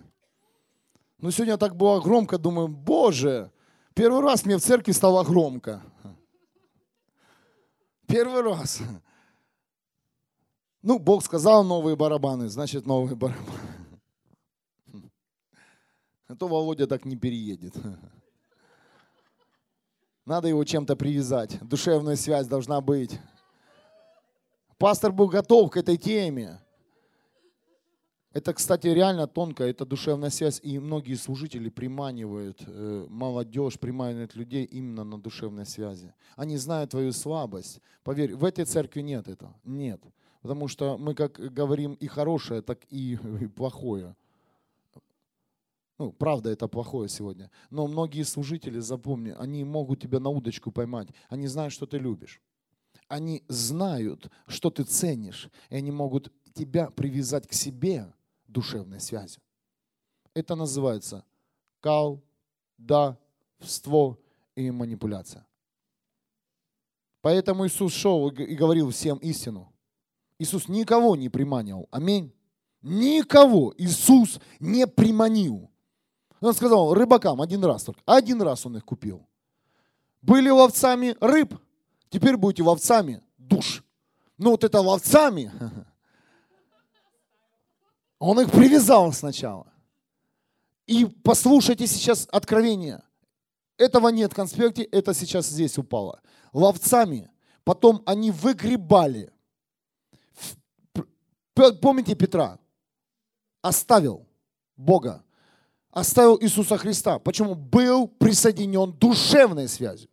Ну, сегодня так было громко, думаю, Боже, первый раз мне в церкви стало громко. Первый раз. Ну, Бог сказал новые барабаны, значит новые барабаны. А то Володя так не переедет. Надо его чем-то привязать. Душевная связь должна быть. Пастор был готов к этой теме. Это, кстати, реально тонко, это душевная связь. И многие служители приманивают э, молодежь, приманивают людей именно на душевной связи. Они знают твою слабость. Поверь, в этой церкви нет этого. Нет. Потому что мы как говорим и хорошее, так *laughs* и плохое. Ну, правда, это плохое сегодня. Но многие служители, запомни, они могут тебя на удочку поймать. Они знают, что ты любишь. Они знают, что ты ценишь. И они могут тебя привязать к себе душевной связью. Это называется колдовство и манипуляция. Поэтому Иисус шел и говорил всем истину. Иисус никого не приманивал. Аминь. Никого Иисус не приманил. Он сказал рыбакам один раз только. Один раз он их купил. Были ловцами рыб, теперь будете ловцами душ. Ну вот это ловцами. *laughs* Он их привязал сначала. И послушайте сейчас откровение. Этого нет в конспекте, это сейчас здесь упало. Ловцами. Потом они выгребали. Помните Петра? Оставил Бога оставил Иисуса Христа. Почему? Был присоединен душевной связью.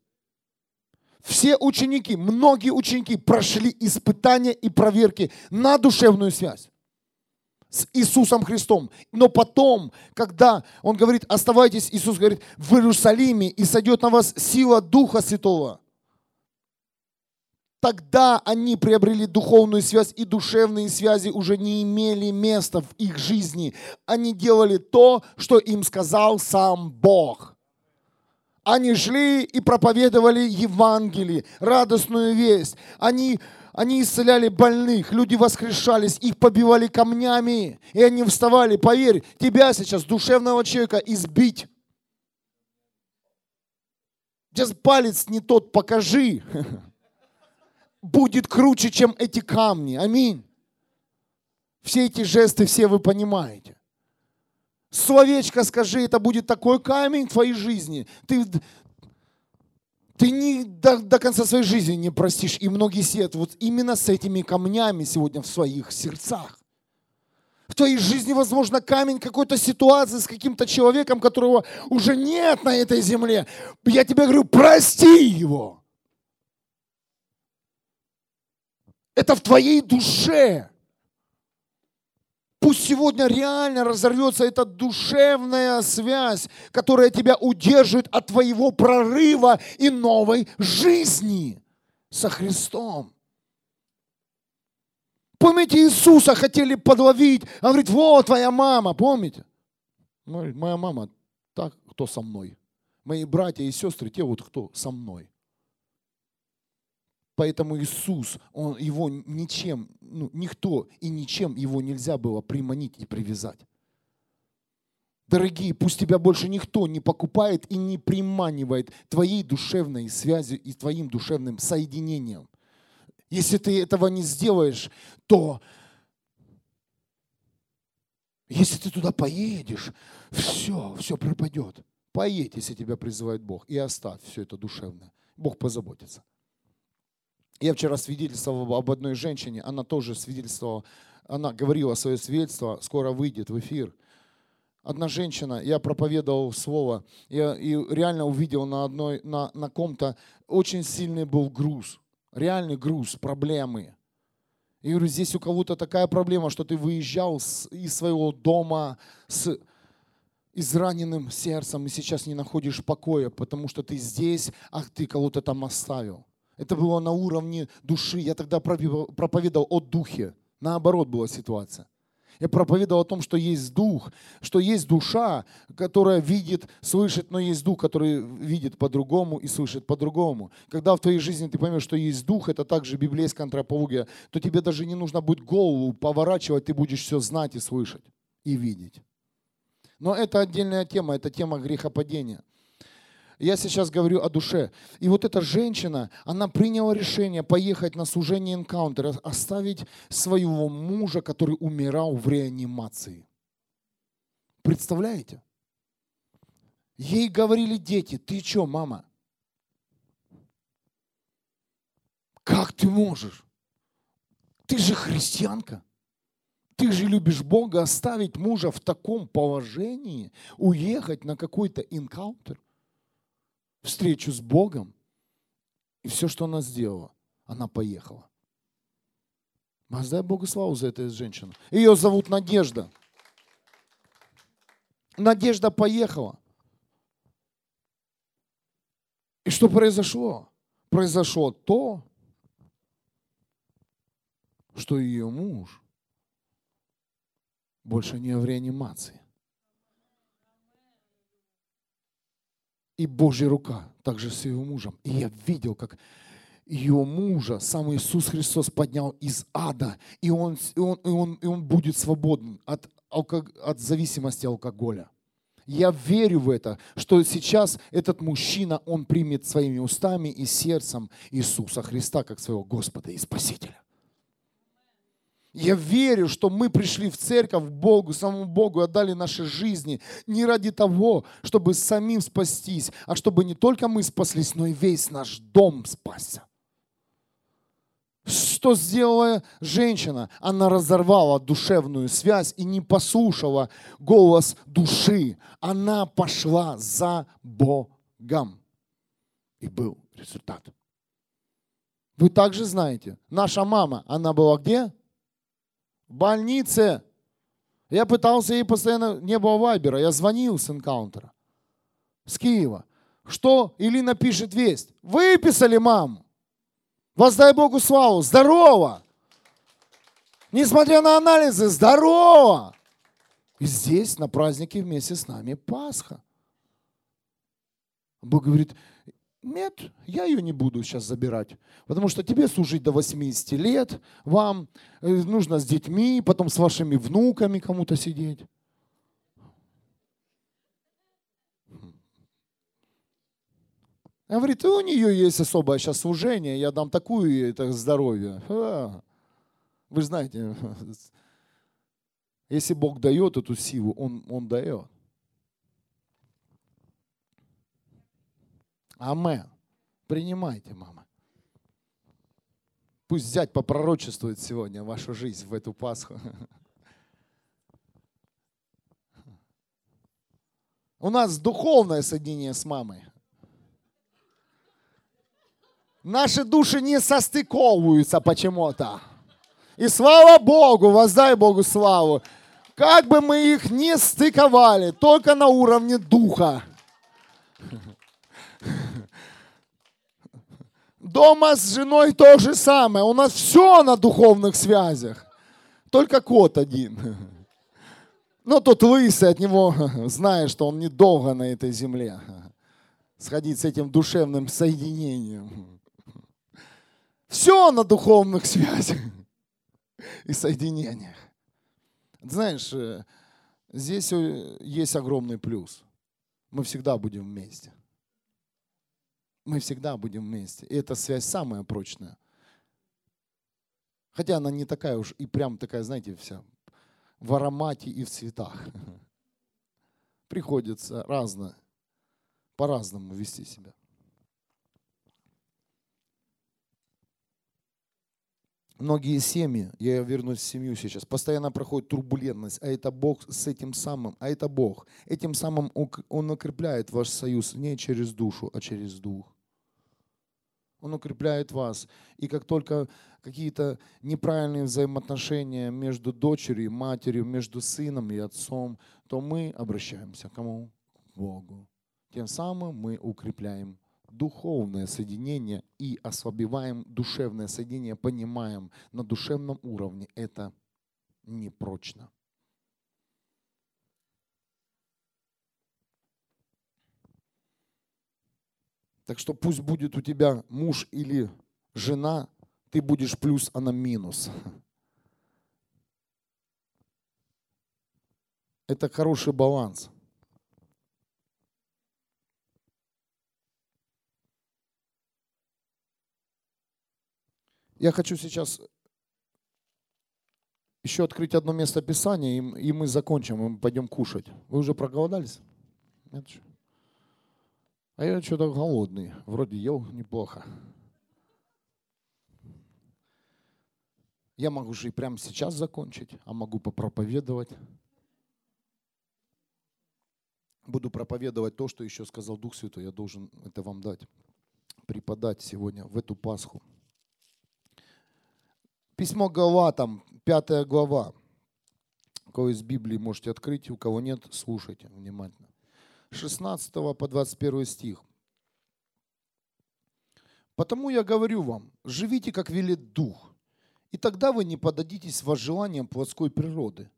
Все ученики, многие ученики прошли испытания и проверки на душевную связь с Иисусом Христом. Но потом, когда Он говорит, оставайтесь, Иисус говорит, в Иерусалиме, и сойдет на вас сила Духа Святого. Тогда они приобрели духовную связь, и душевные связи уже не имели места в их жизни. Они делали то, что им сказал сам Бог. Они шли и проповедовали Евангелие, радостную весть. Они, они исцеляли больных, люди воскрешались, их побивали камнями, и они вставали. Поверь, тебя сейчас, душевного человека, избить. Сейчас палец не тот покажи. *laughs* будет круче, чем эти камни. Аминь. Все эти жесты, все вы понимаете. Словечко скажи, это будет такой камень в твоей жизни. Ты, ты не до, до конца своей жизни не простишь. И многие сидят вот именно с этими камнями сегодня в своих сердцах. В твоей жизни, возможно, камень какой-то ситуации с каким-то человеком, которого уже нет на этой земле. Я тебе говорю, прости его. Это в твоей душе. Пусть сегодня реально разорвется эта душевная связь, которая тебя удерживает от твоего прорыва и новой жизни со Христом. Помните, Иисуса хотели подловить. Он говорит, вот твоя мама, помните? Моя мама, так, кто со мной? Мои братья и сестры, те вот, кто со мной. Поэтому Иисус, он, его ничем, ну, никто и ничем его нельзя было приманить и привязать. Дорогие, пусть тебя больше никто не покупает и не приманивает твоей душевной связью и твоим душевным соединением. Если ты этого не сделаешь, то если ты туда поедешь, все, все пропадет. Поедь, если тебя призывает Бог, и оставь все это душевное. Бог позаботится. Я вчера свидетельствовал об одной женщине, она тоже свидетельствовала, она говорила свое свидетельство, скоро выйдет в эфир. Одна женщина, я проповедовал слово, я и реально увидел на одной, на, на ком-то очень сильный был груз, реальный груз, проблемы. И говорю, здесь у кого-то такая проблема, что ты выезжал с, из своего дома с израненным сердцем и сейчас не находишь покоя, потому что ты здесь, а ты кого-то там оставил. Это было на уровне души. Я тогда проповедовал о духе. Наоборот была ситуация. Я проповедовал о том, что есть дух, что есть душа, которая видит, слышит, но есть дух, который видит по-другому и слышит по-другому. Когда в твоей жизни ты поймешь, что есть дух, это также библейская антропология, то тебе даже не нужно будет голову поворачивать, ты будешь все знать и слышать, и видеть. Но это отдельная тема, это тема грехопадения. Я сейчас говорю о душе. И вот эта женщина, она приняла решение поехать на служение энкаунтера, оставить своего мужа, который умирал в реанимации. Представляете? Ей говорили дети, ты что, мама? Как ты можешь? Ты же христианка. Ты же любишь Бога, оставить мужа в таком положении, уехать на какой-то энкаунтер встречу с Богом, и все, что она сделала, она поехала. Воздай Богу славу за эту женщину. Ее зовут Надежда. Надежда поехала. И что произошло? Произошло то, что ее муж больше не в реанимации. И Божья рука также с ее мужем. И я видел, как ее мужа, сам Иисус Христос поднял из ада, и он, и он, и он, и он будет свободен от, от зависимости алкоголя. Я верю в это, что сейчас этот мужчина, он примет своими устами и сердцем Иисуса Христа как своего Господа и Спасителя. Я верю, что мы пришли в церковь Богу, самому Богу, отдали наши жизни не ради того, чтобы самим спастись, а чтобы не только мы спаслись, но и весь наш дом спасся. Что сделала женщина? Она разорвала душевную связь и не послушала голос души. Она пошла за Богом. И был результат. Вы также знаете, наша мама, она была где? В больнице. Я пытался ей постоянно, не было вайбера, я звонил с энкаунтера, с Киева. Что Илина пишет весть? Выписали маму. Воздай Богу славу. Здорово. Несмотря на анализы, здорово. И здесь на празднике вместе с нами Пасха. Бог говорит, нет, я ее не буду сейчас забирать, потому что тебе служить до 80 лет, вам э, нужно с детьми, потом с вашими внуками кому-то сидеть. Говорит, у нее есть особое сейчас служение, я дам такую это здоровье. А, вы знаете, *laughs* если Бог дает эту силу, Он, он дает. Амен. Принимайте, мама. Пусть зять попророчествует сегодня вашу жизнь в эту Пасху. *laughs* У нас духовное соединение с мамой. Наши души не состыковываются почему-то. И слава Богу, воздай Богу славу. Как бы мы их не стыковали, только на уровне духа. *laughs* Дома с женой то же самое. У нас все на духовных связях. Только кот один. Но тот лысый, от него *laughs* знаешь, что он недолго на этой земле. Сходить с этим душевным соединением. Все на духовных связях и соединениях. Знаешь, э, здесь э, есть огромный плюс. Мы всегда будем вместе мы всегда будем вместе. И эта связь самая прочная. Хотя она не такая уж и прям такая, знаете, вся в аромате и в цветах. *laughs* Приходится разно, по-разному вести себя. Многие семьи, я вернусь в семью сейчас, постоянно проходит турбулентность, а это Бог с этим самым, а это Бог. Этим самым Он укрепляет ваш союз не через душу, а через дух. Он укрепляет вас. И как только какие-то неправильные взаимоотношения между дочерью, матерью, между сыном и отцом, то мы обращаемся к кому? К Богу. Тем самым мы укрепляем духовное соединение и ослабеваем душевное соединение, понимаем, на душевном уровне это непрочно. Так что пусть будет у тебя муж или жена, ты будешь плюс, она минус. Это хороший баланс. Я хочу сейчас еще открыть одно место Писания, и мы закончим, и мы пойдем кушать. Вы уже проголодались? Нет? А я что-то голодный. Вроде ел неплохо. Я могу же и прямо сейчас закончить, а могу попроповедовать. Буду проповедовать то, что еще сказал Дух Святой. Я должен это вам дать, преподать сегодня в эту Пасху. Письмо Галатам, пятая глава. У кого из Библии можете открыть, у кого нет, слушайте внимательно. 16 по 21 стих. «Потому я говорю вам, живите, как велит Дух, и тогда вы не подадитесь возжеланиям плотской природы.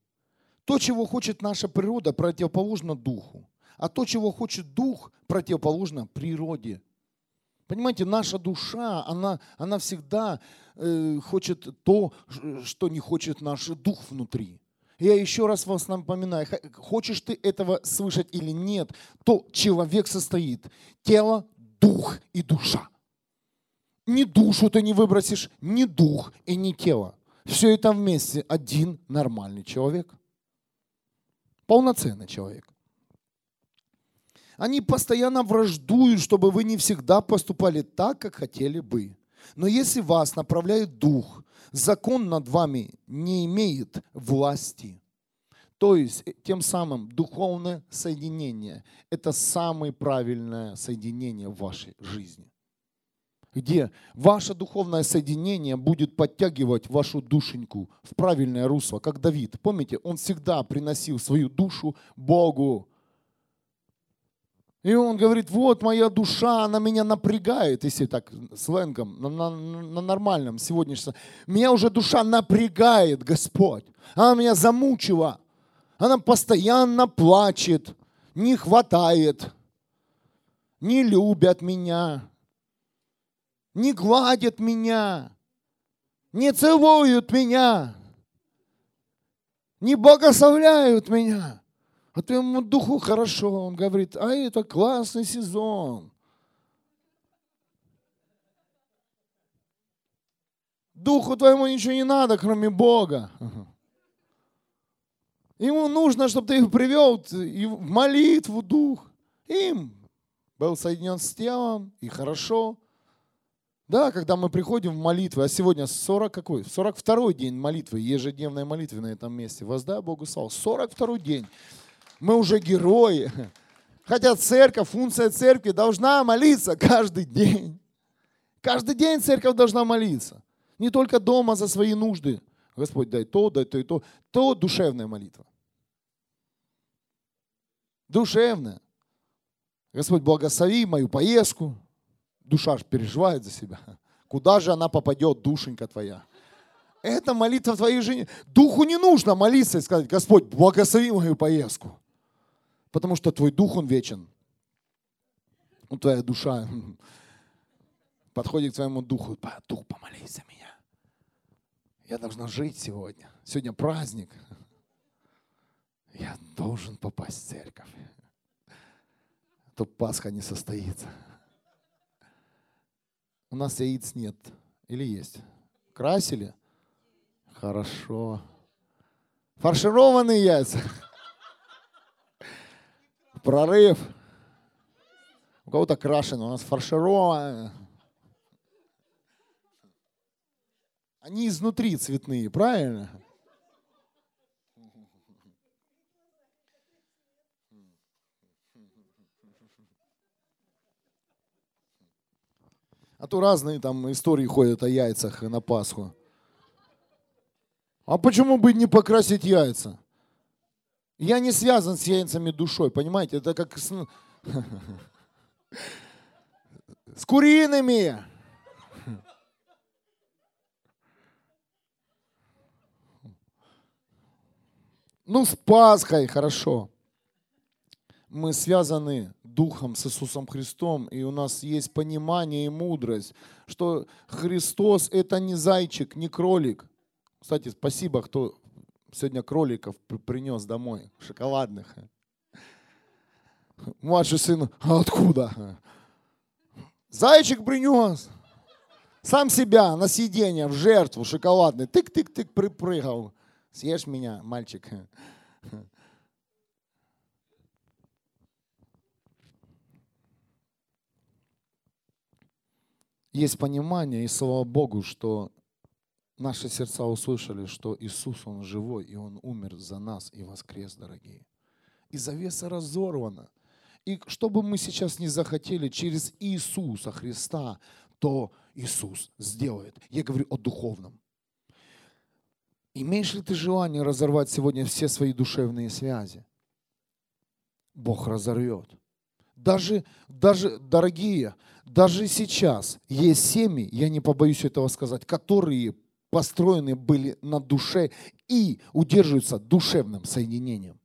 То, чего хочет наша природа, противоположно Духу, а то, чего хочет Дух, противоположно природе». Понимаете, наша душа, она, она всегда э, хочет то, что не хочет наш дух внутри. Я еще раз вас напоминаю, хочешь ты этого слышать или нет, то человек состоит тело, дух и душа. Ни душу ты не выбросишь, ни дух и ни тело. Все это вместе один нормальный человек. Полноценный человек. Они постоянно враждуют, чтобы вы не всегда поступали так, как хотели бы. Но если вас направляет Дух, закон над вами не имеет власти. То есть, э, тем самым, духовное соединение – это самое правильное соединение в вашей жизни. Где ваше духовное соединение будет подтягивать вашу душеньку в правильное русло, как Давид. Помните, он всегда приносил свою душу Богу. И он говорит, вот моя душа, она меня напрягает, если так сленгом, на, на, на нормальном сегодняшнем. Меня уже душа напрягает, Господь. Она меня замучила. Она постоянно плачет, не хватает, не любят меня, не гладят меня, не целуют меня, не благословляют меня. А твоему духу хорошо. Он говорит, а это классный сезон. Духу твоему ничего не надо, кроме Бога. Ему нужно, чтобы ты их привел в молитву, дух. Им был соединен с телом, и хорошо. Да, когда мы приходим в молитву, а сегодня 40 какой? 42 день молитвы, ежедневной молитвы на этом месте. Воздай Богу славу. 42 день мы уже герои. Хотя церковь, функция церкви должна молиться каждый день. Каждый день церковь должна молиться. Не только дома за свои нужды. Господь, дай то, дай то и то. То душевная молитва. Душевная. Господь, благослови мою поездку. Душа ж переживает за себя. Куда же она попадет, душенька твоя? Это молитва твоей жене. Духу не нужно молиться и сказать, Господь, благослови мою поездку. Потому что твой дух, он вечен. Ну, твоя душа *laughs* подходит к твоему духу. Дух, помолись за меня. Я должна жить сегодня. Сегодня праздник. Я должен попасть в церковь. А то Пасха не состоится. У нас яиц нет. Или есть? Красили? Хорошо. Фаршированные яйца. Прорыв. У кого-то крашено, у нас фаршировано. Они изнутри цветные, правильно? А то разные там истории ходят о яйцах на Пасху. А почему бы не покрасить яйца? Я не связан с яйцами душой, понимаете? Это как с, *laughs* с куриными. Ну, с Пасхой, хорошо. Мы связаны духом с Иисусом Христом, и у нас есть понимание и мудрость, что Христос это не зайчик, не кролик. Кстати, спасибо, кто Сегодня кроликов принес домой, шоколадных. Младший сын, а откуда? Зайчик принес. Сам себя на сиденье, в жертву шоколадный. Тык-тык-тык припрыгал. Съешь меня, мальчик. Есть понимание, и слава Богу, что наши сердца услышали, что Иисус, Он живой, и Он умер за нас и воскрес, дорогие. И завеса разорвана. И что бы мы сейчас не захотели через Иисуса Христа, то Иисус сделает. Я говорю о духовном. Имеешь ли ты желание разорвать сегодня все свои душевные связи? Бог разорвет. Даже, даже, дорогие, даже сейчас есть семьи, я не побоюсь этого сказать, которые построены были на душе и удерживаются душевным соединением.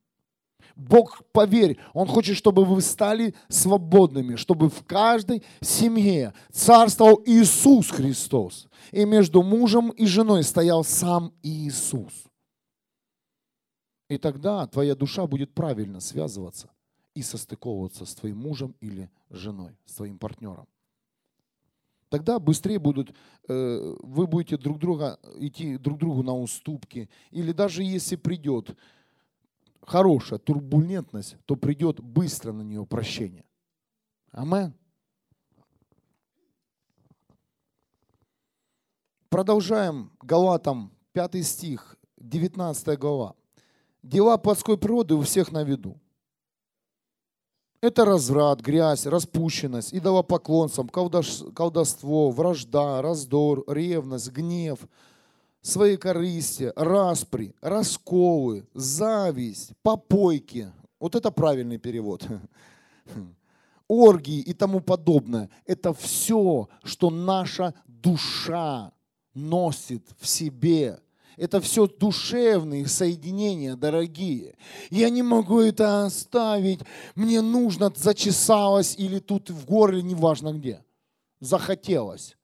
Бог, поверь, Он хочет, чтобы вы стали свободными, чтобы в каждой семье царствовал Иисус Христос. И между мужем и женой стоял сам Иисус. И тогда твоя душа будет правильно связываться и состыковываться с твоим мужем или женой, с твоим партнером. Тогда быстрее будут, э, вы будете друг друга идти друг другу на уступки. Или даже если придет хорошая турбулентность, то придет быстро на нее прощение. Амен. Продолжаем Галатам, 5 стих, 19 глава. Дела плотской природы у всех на виду. Это разврат, грязь, распущенность, идолопоклонство, колдовство, вражда, раздор, ревность, гнев, свои корысти, распри, расколы, зависть, попойки. Вот это правильный перевод. *laughs* оргии и тому подобное. Это все, что наша душа носит в себе. Это все душевные соединения, дорогие. Я не могу это оставить. Мне нужно, зачесалось или тут в горле, неважно где. Захотелось.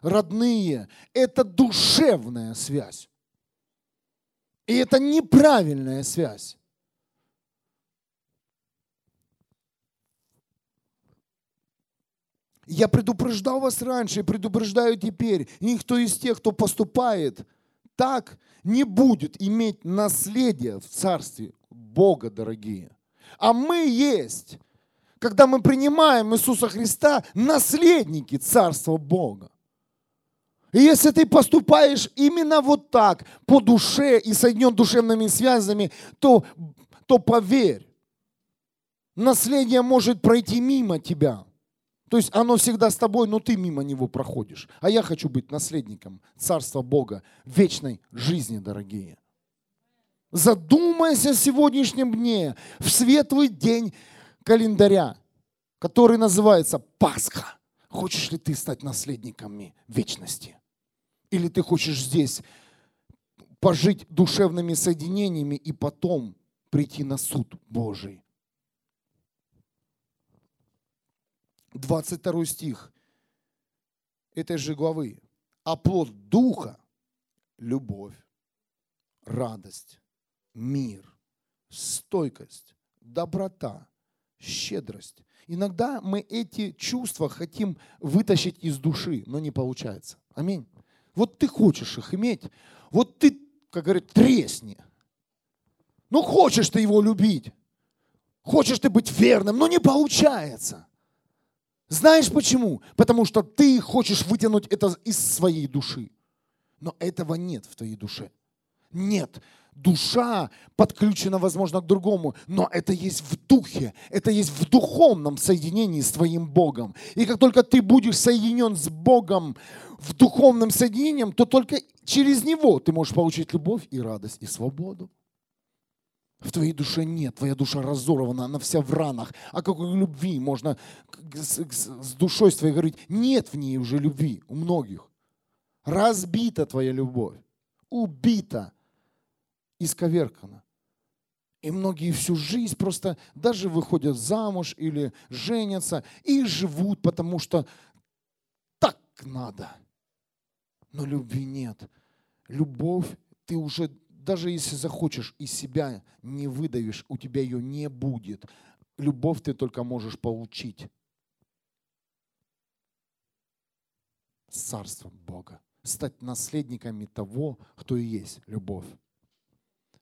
Родные, это душевная связь. И это неправильная связь. Я предупреждал вас раньше и предупреждаю теперь. Никто из тех, кто поступает так, не будет иметь наследия в Царстве Бога, дорогие. А мы есть, когда мы принимаем Иисуса Христа, наследники Царства Бога. И если ты поступаешь именно вот так, по душе и соединен душевными связями, то, то поверь, наследие может пройти мимо тебя – то есть оно всегда с тобой, но ты мимо него проходишь. А я хочу быть наследником Царства Бога, вечной жизни, дорогие. Задумайся о сегодняшнем дне, в светлый день календаря, который называется Пасха. Хочешь ли ты стать наследниками вечности? Или ты хочешь здесь пожить душевными соединениями и потом прийти на суд Божий? 22 стих этой же главы. А плод Духа – любовь, радость, мир, стойкость, доброта, щедрость. Иногда мы эти чувства хотим вытащить из души, но не получается. Аминь. Вот ты хочешь их иметь, вот ты, как говорят, тресни. Ну хочешь ты его любить, хочешь ты быть верным, но не получается. Знаешь почему? Потому что ты хочешь вытянуть это из своей души. Но этого нет в твоей душе. Нет. Душа подключена, возможно, к другому, но это есть в духе, это есть в духовном соединении с твоим Богом. И как только ты будешь соединен с Богом в духовном соединении, то только через него ты можешь получить любовь и радость и свободу. В твоей душе нет, твоя душа разорвана, она вся в ранах. О какой любви можно с душой своей говорить? Нет в ней уже любви у многих. Разбита твоя любовь, убита, исковеркана. И многие всю жизнь просто даже выходят замуж или женятся и живут, потому что так надо. Но любви нет. Любовь ты уже даже если захочешь, из себя не выдавишь, у тебя ее не будет. Любовь ты только можешь получить. Царством Бога. Стать наследниками того, кто и есть любовь.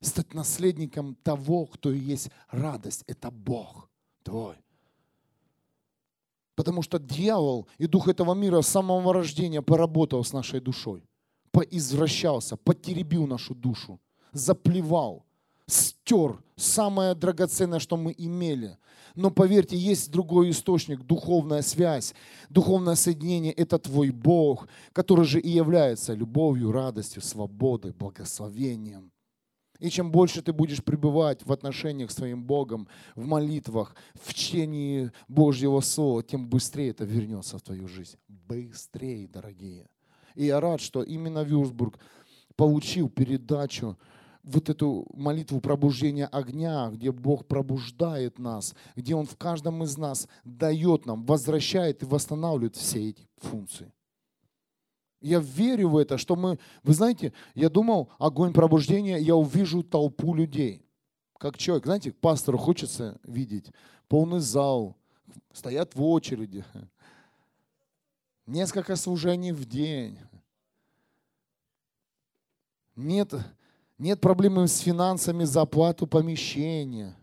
Стать наследником того, кто и есть радость. Это Бог твой. Потому что дьявол и дух этого мира с самого рождения поработал с нашей душой, поизвращался, потеребил нашу душу заплевал, стер самое драгоценное, что мы имели. Но поверьте, есть другой источник, духовная связь, духовное соединение – это твой Бог, который же и является любовью, радостью, свободой, благословением. И чем больше ты будешь пребывать в отношениях с твоим Богом, в молитвах, в чтении Божьего Слова, тем быстрее это вернется в твою жизнь. Быстрее, дорогие. И я рад, что именно Вюрсбург получил передачу вот эту молитву пробуждения огня, где Бог пробуждает нас, где Он в каждом из нас дает нам, возвращает и восстанавливает все эти функции. Я верю в это, что мы, вы знаете, я думал, огонь пробуждения, я увижу толпу людей. Как человек, знаете, пастору хочется видеть полный зал, стоят в очереди, несколько служений в день. Нет нет проблемы с финансами за оплату помещения.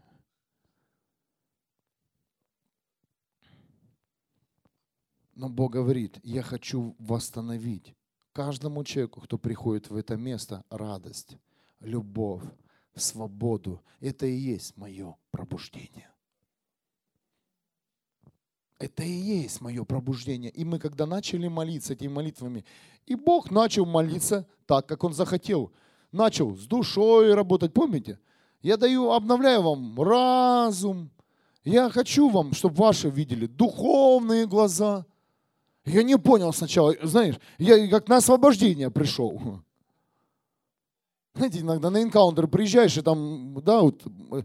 Но Бог говорит, я хочу восстановить каждому человеку, кто приходит в это место, радость, любовь, свободу. Это и есть мое пробуждение. Это и есть мое пробуждение. И мы, когда начали молиться этими молитвами, и Бог начал молиться так, как Он захотел – начал с душой работать, помните? Я даю, обновляю вам разум, Я хочу вам, чтобы ваши видели духовные глаза. Я не понял сначала, знаешь, я как на освобождение пришел. Знаете, иногда на энкаунтер приезжаешь, и там, да, вот, э,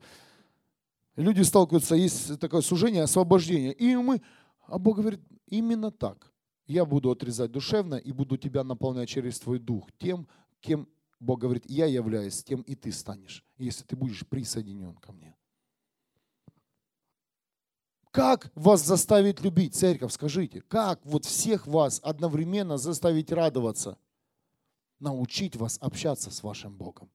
люди сталкиваются, есть такое сужение, освобождение. И мы, а Бог говорит, именно так. Я буду отрезать душевно и буду тебя наполнять через твой дух тем, кем Бог говорит, я являюсь, тем и ты станешь, если ты будешь присоединен ко мне. Как вас заставить любить, церковь, скажите? Как вот всех вас одновременно заставить радоваться? Научить вас общаться с вашим Богом.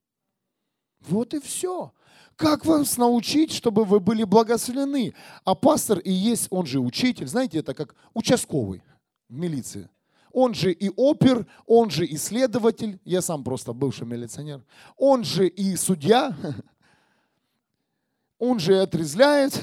Вот и все. Как вас научить, чтобы вы были благословлены? А пастор и есть, он же учитель, знаете, это как участковый в милиции. Он же и опер, он же и следователь, я сам просто бывший милиционер, он же и судья, он же и отрезляет,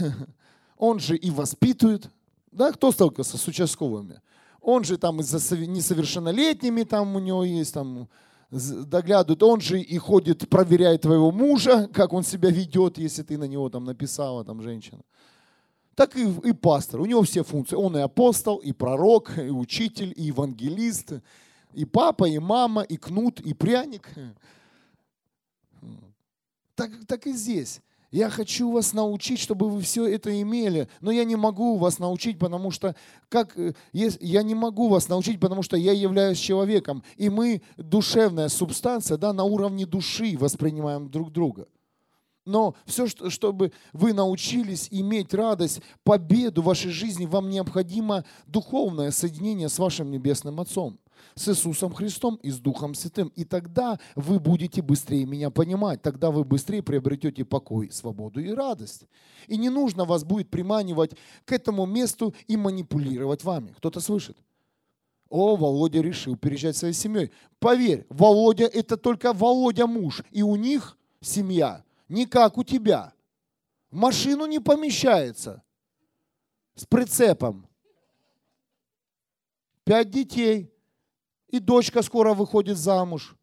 он же и воспитывает. Да, кто сталкивался с участковыми? Он же там и за несовершеннолетними, там у него есть там доглядывает, он же и ходит, проверяет твоего мужа, как он себя ведет, если ты на него там написала, там женщина. Так и, и пастор, у него все функции. Он и апостол, и пророк, и учитель, и евангелист, и папа, и мама, и кнут, и пряник. Так, так и здесь. Я хочу вас научить, чтобы вы все это имели, но я не могу вас научить, потому что как э, я не могу вас научить, потому что я являюсь человеком, и мы душевная субстанция, да, на уровне души воспринимаем друг друга. Но все, чтобы вы научились иметь радость, победу в вашей жизни, вам необходимо духовное соединение с вашим Небесным Отцом с Иисусом Христом и с Духом Святым. И тогда вы будете быстрее меня понимать, тогда вы быстрее приобретете покой, свободу и радость. И не нужно вас будет приманивать к этому месту и манипулировать вами. Кто-то слышит? О, Володя решил переезжать своей семьей. Поверь, Володя это только Володя муж, и у них семья не как у тебя. В машину не помещается с прицепом. Пять детей. И дочка скоро выходит замуж.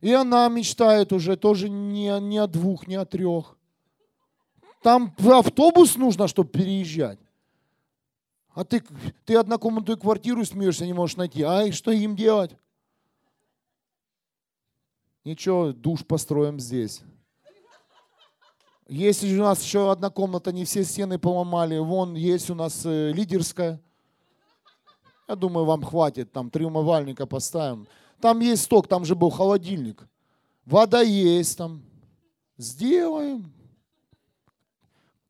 И она мечтает уже тоже не, не о двух, не о трех. Там в автобус нужно, чтобы переезжать. А ты, ты однокомнатную квартиру смеешься, не можешь найти. А что им делать? Ничего, душ построим здесь. Есть у нас еще одна комната, не все стены поломали. Вон есть у нас э, лидерская. Я думаю, вам хватит, там три умывальника поставим. Там есть сток, там же был холодильник. Вода есть там. Сделаем.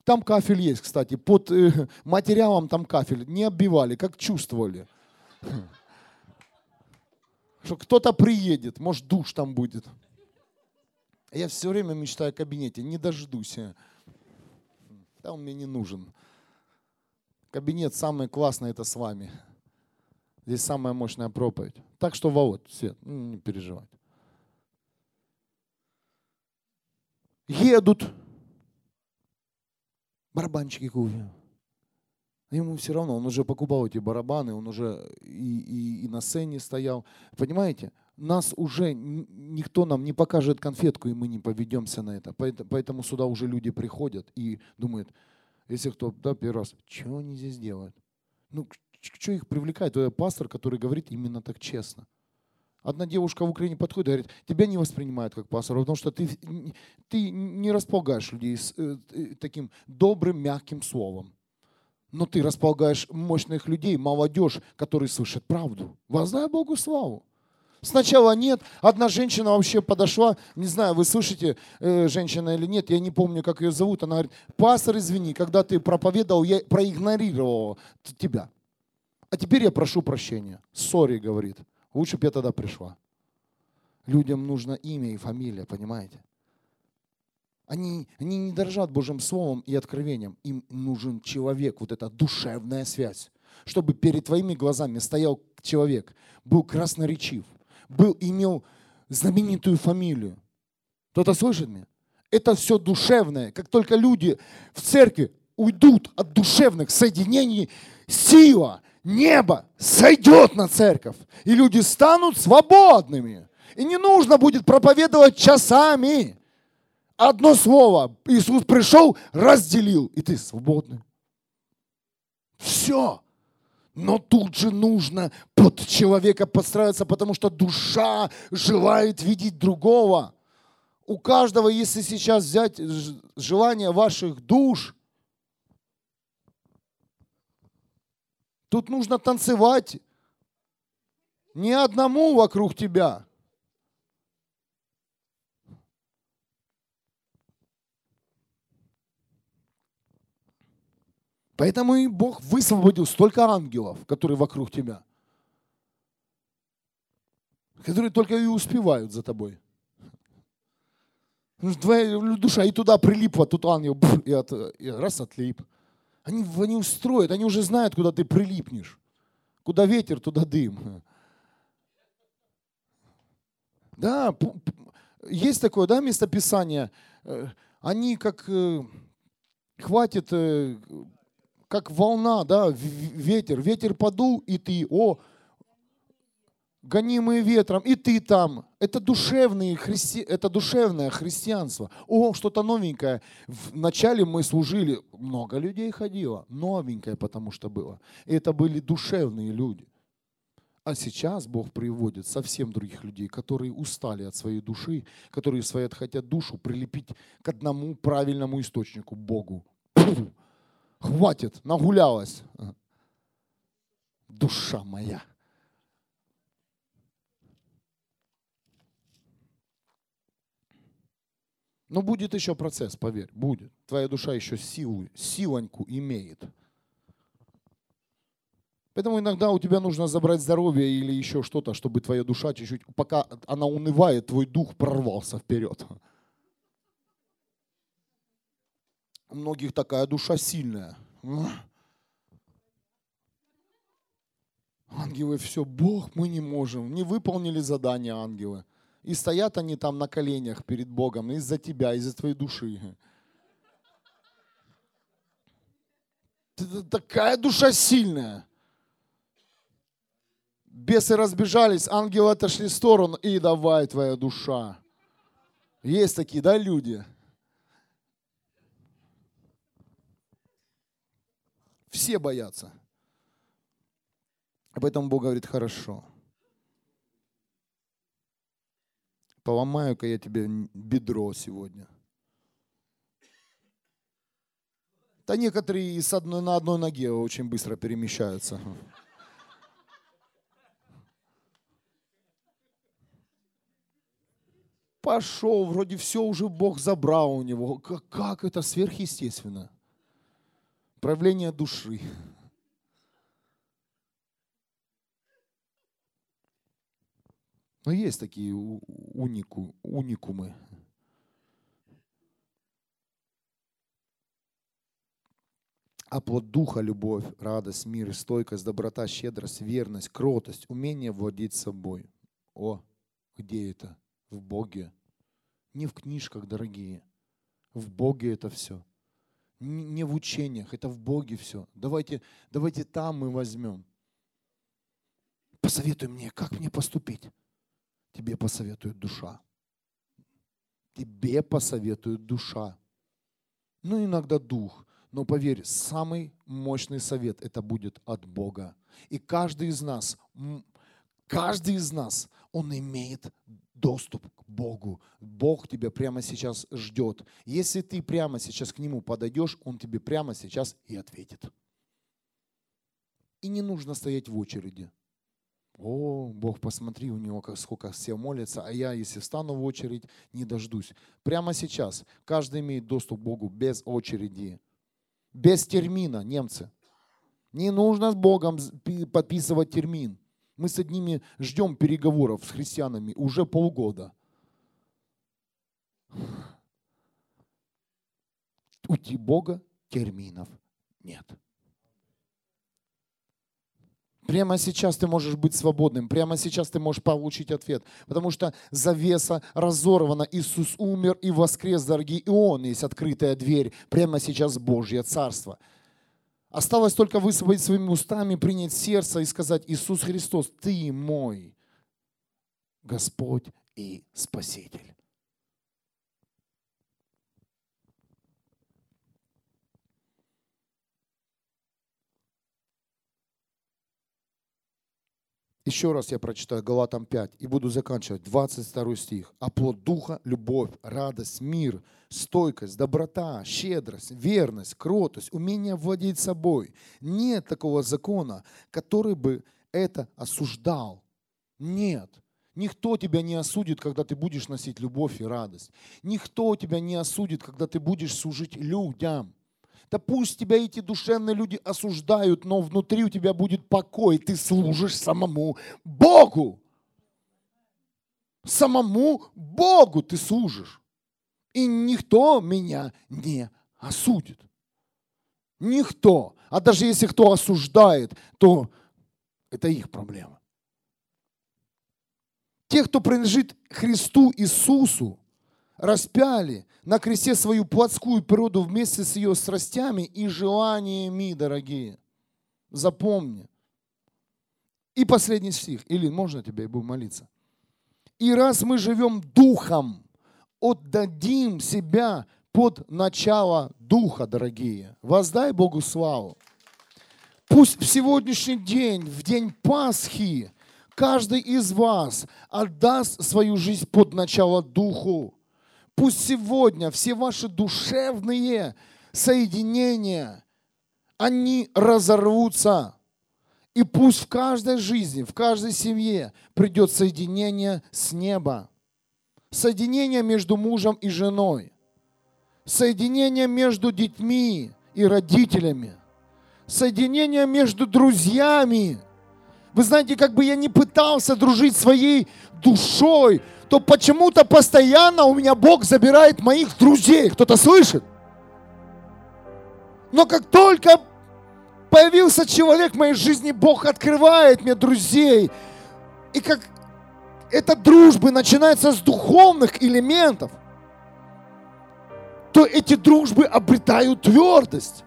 Там кафель есть, кстати. Под э, материалом там кафель. Не оббивали, как чувствовали. Что кто-то приедет, может душ там будет. Я все время мечтаю о кабинете, не дождусь. Да он мне не нужен. Кабинет самый классный это с вами. Здесь самая мощная проповедь. Так что, Володь, Свет, ну, не переживай. Едут. Барабанчики купил. Ему все равно, он уже покупал эти барабаны, он уже и, и, и на сцене стоял. Понимаете, нас уже никто нам не покажет конфетку, и мы не поведемся на это. Поэтому сюда уже люди приходят и думают, если кто, да, первый раз, что они здесь делают? Ну, что их привлекает? Это пастор, который говорит именно так честно. Одна девушка в Украине подходит и говорит, тебя не воспринимают как пастора, потому что ты, ты не располагаешь людей с э, э, таким добрым, мягким словом. Но ты располагаешь мощных людей, молодежь, которые слышат правду. Воздай Богу славу. Сначала нет. Одна женщина вообще подошла, не знаю, вы слышите, э, женщина или нет, я не помню, как ее зовут. Она говорит, пастор, извини, когда ты проповедовал, я проигнорировал тебя. А теперь я прошу прощения. Сори, говорит. Лучше бы я тогда пришла. Людям нужно имя и фамилия, понимаете? Они, они не дорожат Божьим Словом и откровением. Им нужен человек, вот эта душевная связь. Чтобы перед твоими глазами стоял человек, был красноречив, был, имел знаменитую фамилию. Кто-то слышит меня? Это все душевное. Как только люди в церкви уйдут от душевных соединений, сила, небо сойдет на церковь, и люди станут свободными. И не нужно будет проповедовать часами. Одно слово. Иисус пришел, разделил, и ты свободный. Все. Но тут же нужно под человека подстраиваться, потому что душа желает видеть другого. У каждого, если сейчас взять желание ваших душ, тут нужно танцевать не одному вокруг тебя. Поэтому и Бог высвободил столько ангелов, которые вокруг тебя, которые только и успевают за тобой. Твоя душа и туда прилипла, тут ангел, и, от, и раз отлип. Они, они устроят, они уже знают, куда ты прилипнешь. Куда ветер, туда дым. Да, есть такое, да, местописание. Э, они как э, хватит э, как волна, да, ветер. Ветер подул, и ты, о, гонимые ветром, и ты там. Это, душевные христи... это душевное христианство. О, что-то новенькое. Вначале мы служили, много людей ходило, новенькое потому что было. И это были душевные люди. А сейчас Бог приводит совсем других людей, которые устали от своей души, которые свои хотят душу прилепить к одному правильному источнику, Богу. Хватит, нагулялась. Душа моя. Но будет еще процесс, поверь, будет. Твоя душа еще силу, силоньку имеет. Поэтому иногда у тебя нужно забрать здоровье или еще что-то, чтобы твоя душа чуть-чуть, пока она унывает, твой дух прорвался вперед. У многих такая душа сильная. Ангелы, все, Бог, мы не можем. Не выполнили задание ангелы. И стоят они там на коленях перед Богом из-за тебя, из-за твоей души. Такая душа сильная. Бесы разбежались, ангелы отошли в сторону, и давай твоя душа. Есть такие, да, люди? Все боятся. Об этом Бог говорит, хорошо. Поломаю-ка я тебе бедро сегодня. Да некоторые с одной, на одной ноге очень быстро перемещаются. Пошел, вроде все уже Бог забрал у него. Как, как это сверхъестественно? Проявление души. Но есть такие унику, уникумы. А плод духа – любовь, радость, мир, стойкость, доброта, щедрость, верность, кротость, умение владеть собой. О, где это? В Боге. Не в книжках, дорогие. В Боге это все не в учениях, это в Боге все. Давайте, давайте там мы возьмем. Посоветуй мне, как мне поступить. Тебе посоветует душа. Тебе посоветует душа. Ну, иногда дух. Но поверь, самый мощный совет это будет от Бога. И каждый из нас, каждый из нас, он имеет доступ к Богу. Бог тебя прямо сейчас ждет. Если ты прямо сейчас к Нему подойдешь, Он тебе прямо сейчас и ответит. И не нужно стоять в очереди. О, Бог, посмотри, у него как, сколько все молятся, а я, если встану в очередь, не дождусь. Прямо сейчас каждый имеет доступ к Богу без очереди, без термина, немцы. Не нужно с Богом подписывать термин. Мы с одними ждем переговоров с христианами уже полгода. У Бога терминов нет. Прямо сейчас ты можешь быть свободным, прямо сейчас ты можешь получить ответ, потому что завеса разорвана, Иисус умер и воскрес, дорогие, и Он есть открытая дверь, прямо сейчас Божье Царство – Осталось только высвободить своими устами, принять сердце и сказать, Иисус Христос, Ты мой Господь и Спаситель. Еще раз я прочитаю Галатам 5 и буду заканчивать 22 стих. «А плод Духа – любовь, радость, мир – стойкость, доброта, щедрость, верность, кротость, умение владеть собой. Нет такого закона, который бы это осуждал. Нет. Никто тебя не осудит, когда ты будешь носить любовь и радость. Никто тебя не осудит, когда ты будешь служить людям. Да пусть тебя эти душевные люди осуждают, но внутри у тебя будет покой, ты служишь самому Богу. Самому Богу ты служишь. И никто меня не осудит. Никто. А даже если кто осуждает, то это их проблема. Те, кто принадлежит Христу Иисусу, распяли на кресте свою плотскую природу вместе с ее страстями и желаниями, дорогие. Запомни. И последний стих. Или можно тебе, я буду молиться. И раз мы живем духом, отдадим себя под начало духа, дорогие. Воздай Богу славу. Пусть в сегодняшний день, в день Пасхи, каждый из вас отдаст свою жизнь под начало духу. Пусть сегодня все ваши душевные соединения, они разорвутся. И пусть в каждой жизни, в каждой семье придет соединение с неба. Соединение между мужем и женой. Соединение между детьми и родителями. Соединение между друзьями. Вы знаете, как бы я не пытался дружить своей душой, то почему-то постоянно у меня Бог забирает моих друзей. Кто-то слышит? Но как только появился человек в моей жизни, Бог открывает мне друзей. И как эта дружба начинается с духовных элементов, то эти дружбы обретают твердость.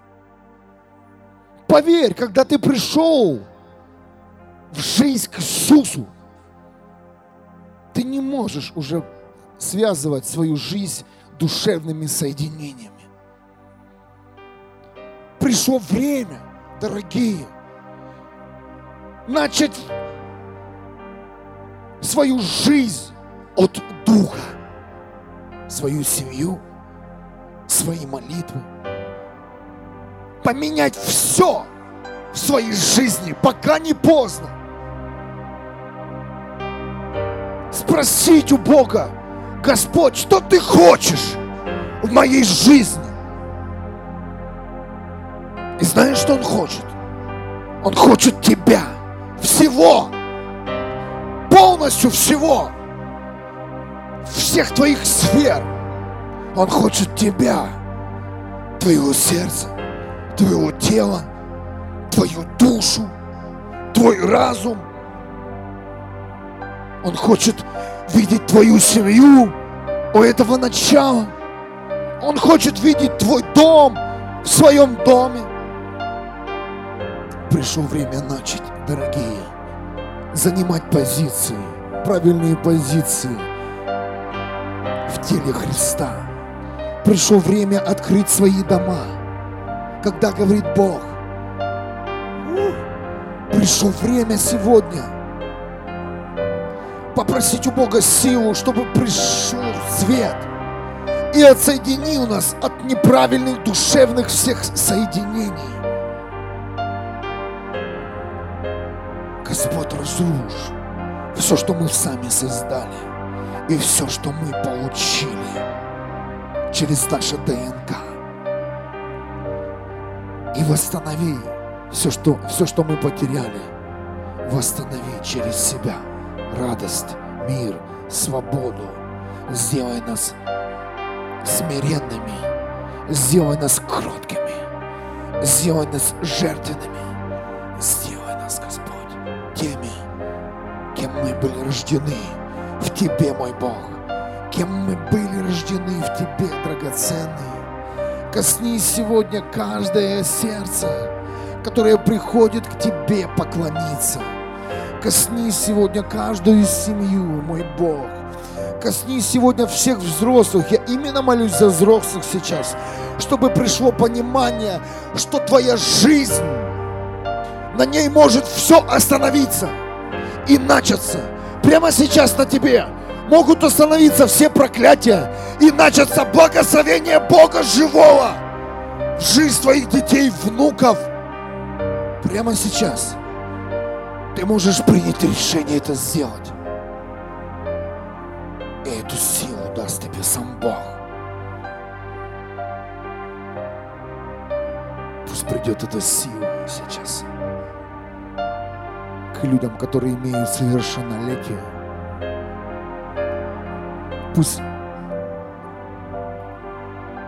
Поверь, когда ты пришел в жизнь к Иисусу, ты не можешь уже связывать свою жизнь душевными соединениями. Пришло время, дорогие, начать свою жизнь от Духа, свою семью, свои молитвы, поменять все в своей жизни, пока не поздно. спросить у Бога, Господь, что ты хочешь в моей жизни? И знаешь, что Он хочет? Он хочет тебя, всего, полностью всего, всех твоих сфер. Он хочет тебя, твоего сердца, твоего тела, твою душу, твой разум – он хочет видеть твою семью у этого начала. Он хочет видеть твой дом в своем доме. Пришло время начать, дорогие, занимать позиции, правильные позиции в теле Христа. Пришло время открыть свои дома. Когда говорит Бог, пришло время сегодня – попросить у Бога силу, чтобы пришел свет и отсоединил нас от неправильных душевных всех соединений. Разрушь все, что мы сами создали, и все, что мы получили через наше ДНК. И восстанови все, что, все, что мы потеряли, восстанови через себя – радость, мир, свободу. Сделай нас смиренными, сделай нас кроткими, сделай нас жертвенными, сделай кем мы были рождены в Тебе, мой Бог, кем мы были рождены в Тебе, драгоценный. Коснись сегодня каждое сердце, которое приходит к Тебе поклониться – Коснись сегодня каждую семью, мой Бог. Коснись сегодня всех взрослых. Я именно молюсь за взрослых сейчас, чтобы пришло понимание, что твоя жизнь, на ней может все остановиться. И начаться. Прямо сейчас на тебе могут остановиться все проклятия и начаться благословение Бога живого в жизнь твоих детей, внуков. Прямо сейчас ты можешь принять решение это сделать. И эту силу даст тебе сам Бог. Пусть придет эта сила сейчас людям, которые имеют совершеннолетие. Пусть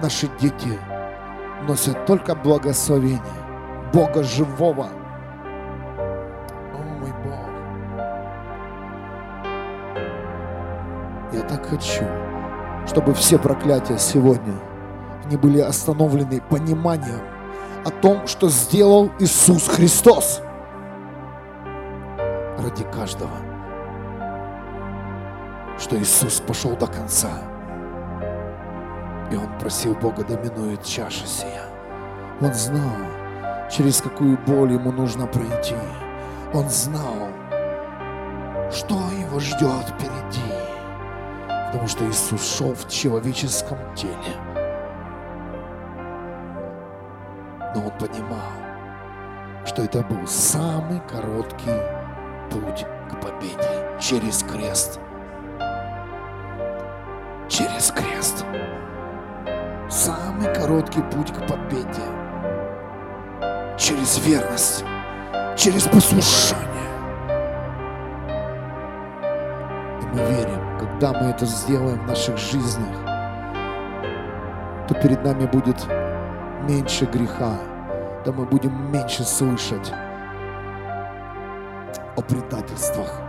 наши дети носят только благословение Бога живого. О мой Бог. Я так хочу, чтобы все проклятия сегодня не были остановлены пониманием о том, что сделал Иисус Христос ради каждого. Что Иисус пошел до конца. И Он просил Бога, доминует чаша сия. Он знал, через какую боль ему нужно пройти. Он знал, что его ждет впереди. Потому что Иисус шел в человеческом теле. Но он понимал, что это был самый короткий путь к победе через крест. Через крест. Самый короткий путь к победе. Через верность. Через послушание. И мы верим, когда мы это сделаем в наших жизнях, то перед нами будет меньше греха, да мы будем меньше слышать предательствах.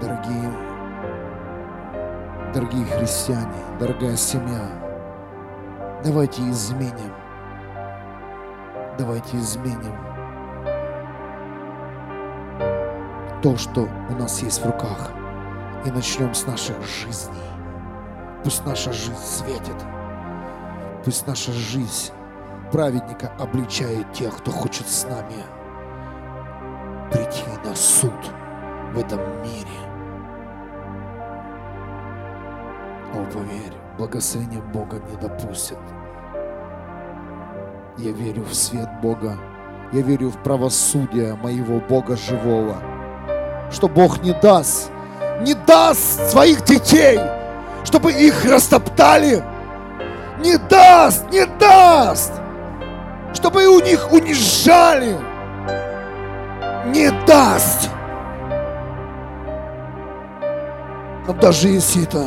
Дорогие, дорогие христиане, дорогая семья, давайте изменим, давайте изменим то, что у нас есть в руках, и начнем с наших жизней. Пусть наша жизнь светит, пусть наша жизнь праведника обличает тех, кто хочет с нами прийти на суд в этом мире. О, поверь, благословение Бога не допустит. Я верю в свет Бога. Я верю в правосудие моего Бога живого. Что Бог не даст, не даст своих детей, чтобы их растоптали. Не даст, не даст чтобы у них унижали, не даст. Но даже если это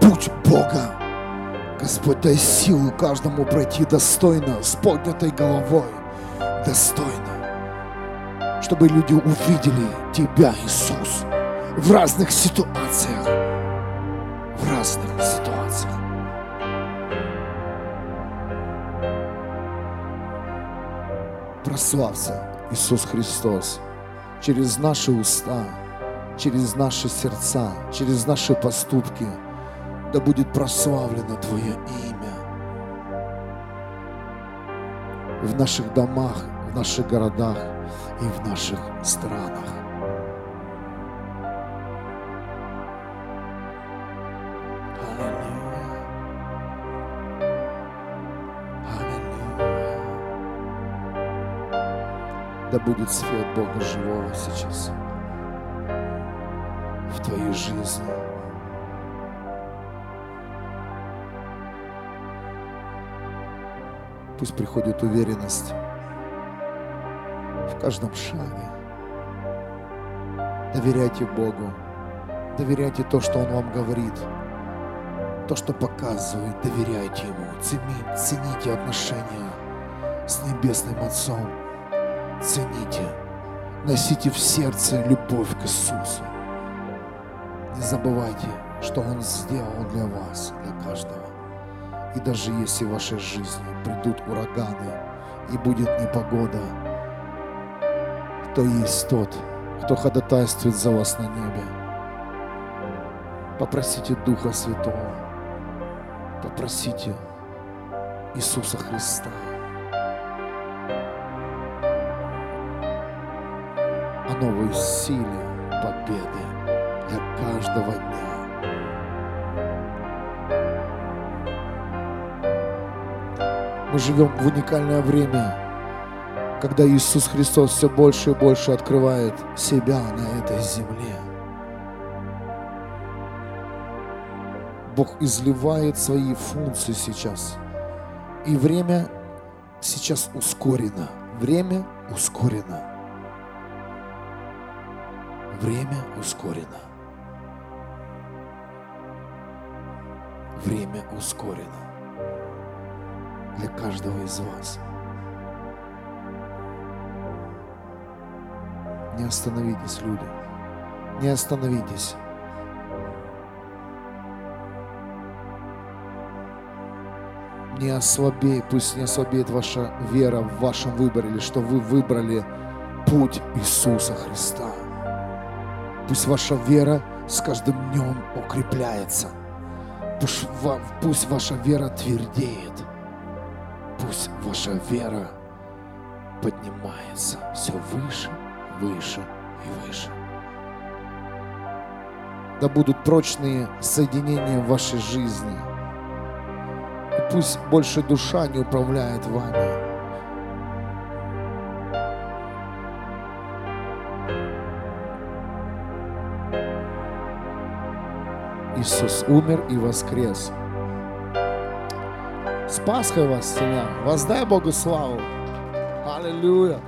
путь Бога, Господь, дай силу каждому пройти достойно, с поднятой головой, достойно, чтобы люди увидели Тебя, Иисус, в разных ситуациях, в разных ситуациях. Прославься, Иисус Христос, через наши уста, через наши сердца, через наши поступки, да будет прославлено Твое имя в наших домах, в наших городах и в наших странах. Да будет свет Бога живого сейчас в твоей жизни. Пусть приходит уверенность в каждом шаге. Доверяйте Богу. Доверяйте то, что Он вам говорит. То, что показывает, доверяйте Ему. Цените отношения с Небесным Отцом цените, носите в сердце любовь к Иисусу. Не забывайте, что Он сделал для вас, для каждого. И даже если в вашей жизни придут ураганы и будет непогода, то есть тот, кто ходатайствует за вас на небе. Попросите Духа Святого, попросите Иисуса Христа новой силе победы для каждого дня. Мы живем в уникальное время, когда Иисус Христос все больше и больше открывает себя на этой земле. Бог изливает свои функции сейчас. И время сейчас ускорено. Время ускорено. Время ускорено. Время ускорено для каждого из вас. Не остановитесь, люди. Не остановитесь. Не ослабей, пусть не ослабеет ваша вера в вашем выборе, или что вы выбрали путь Иисуса Христа. Пусть ваша вера с каждым днем укрепляется. Пусть, пусть ваша вера твердеет. Пусть ваша вера поднимается все выше, выше и выше. Да будут прочные соединения в вашей жизни. И пусть больше душа не управляет вами. Иисус умер и воскрес. С Пасхой вас, семья! Воздай Богу славу! Аллилуйя!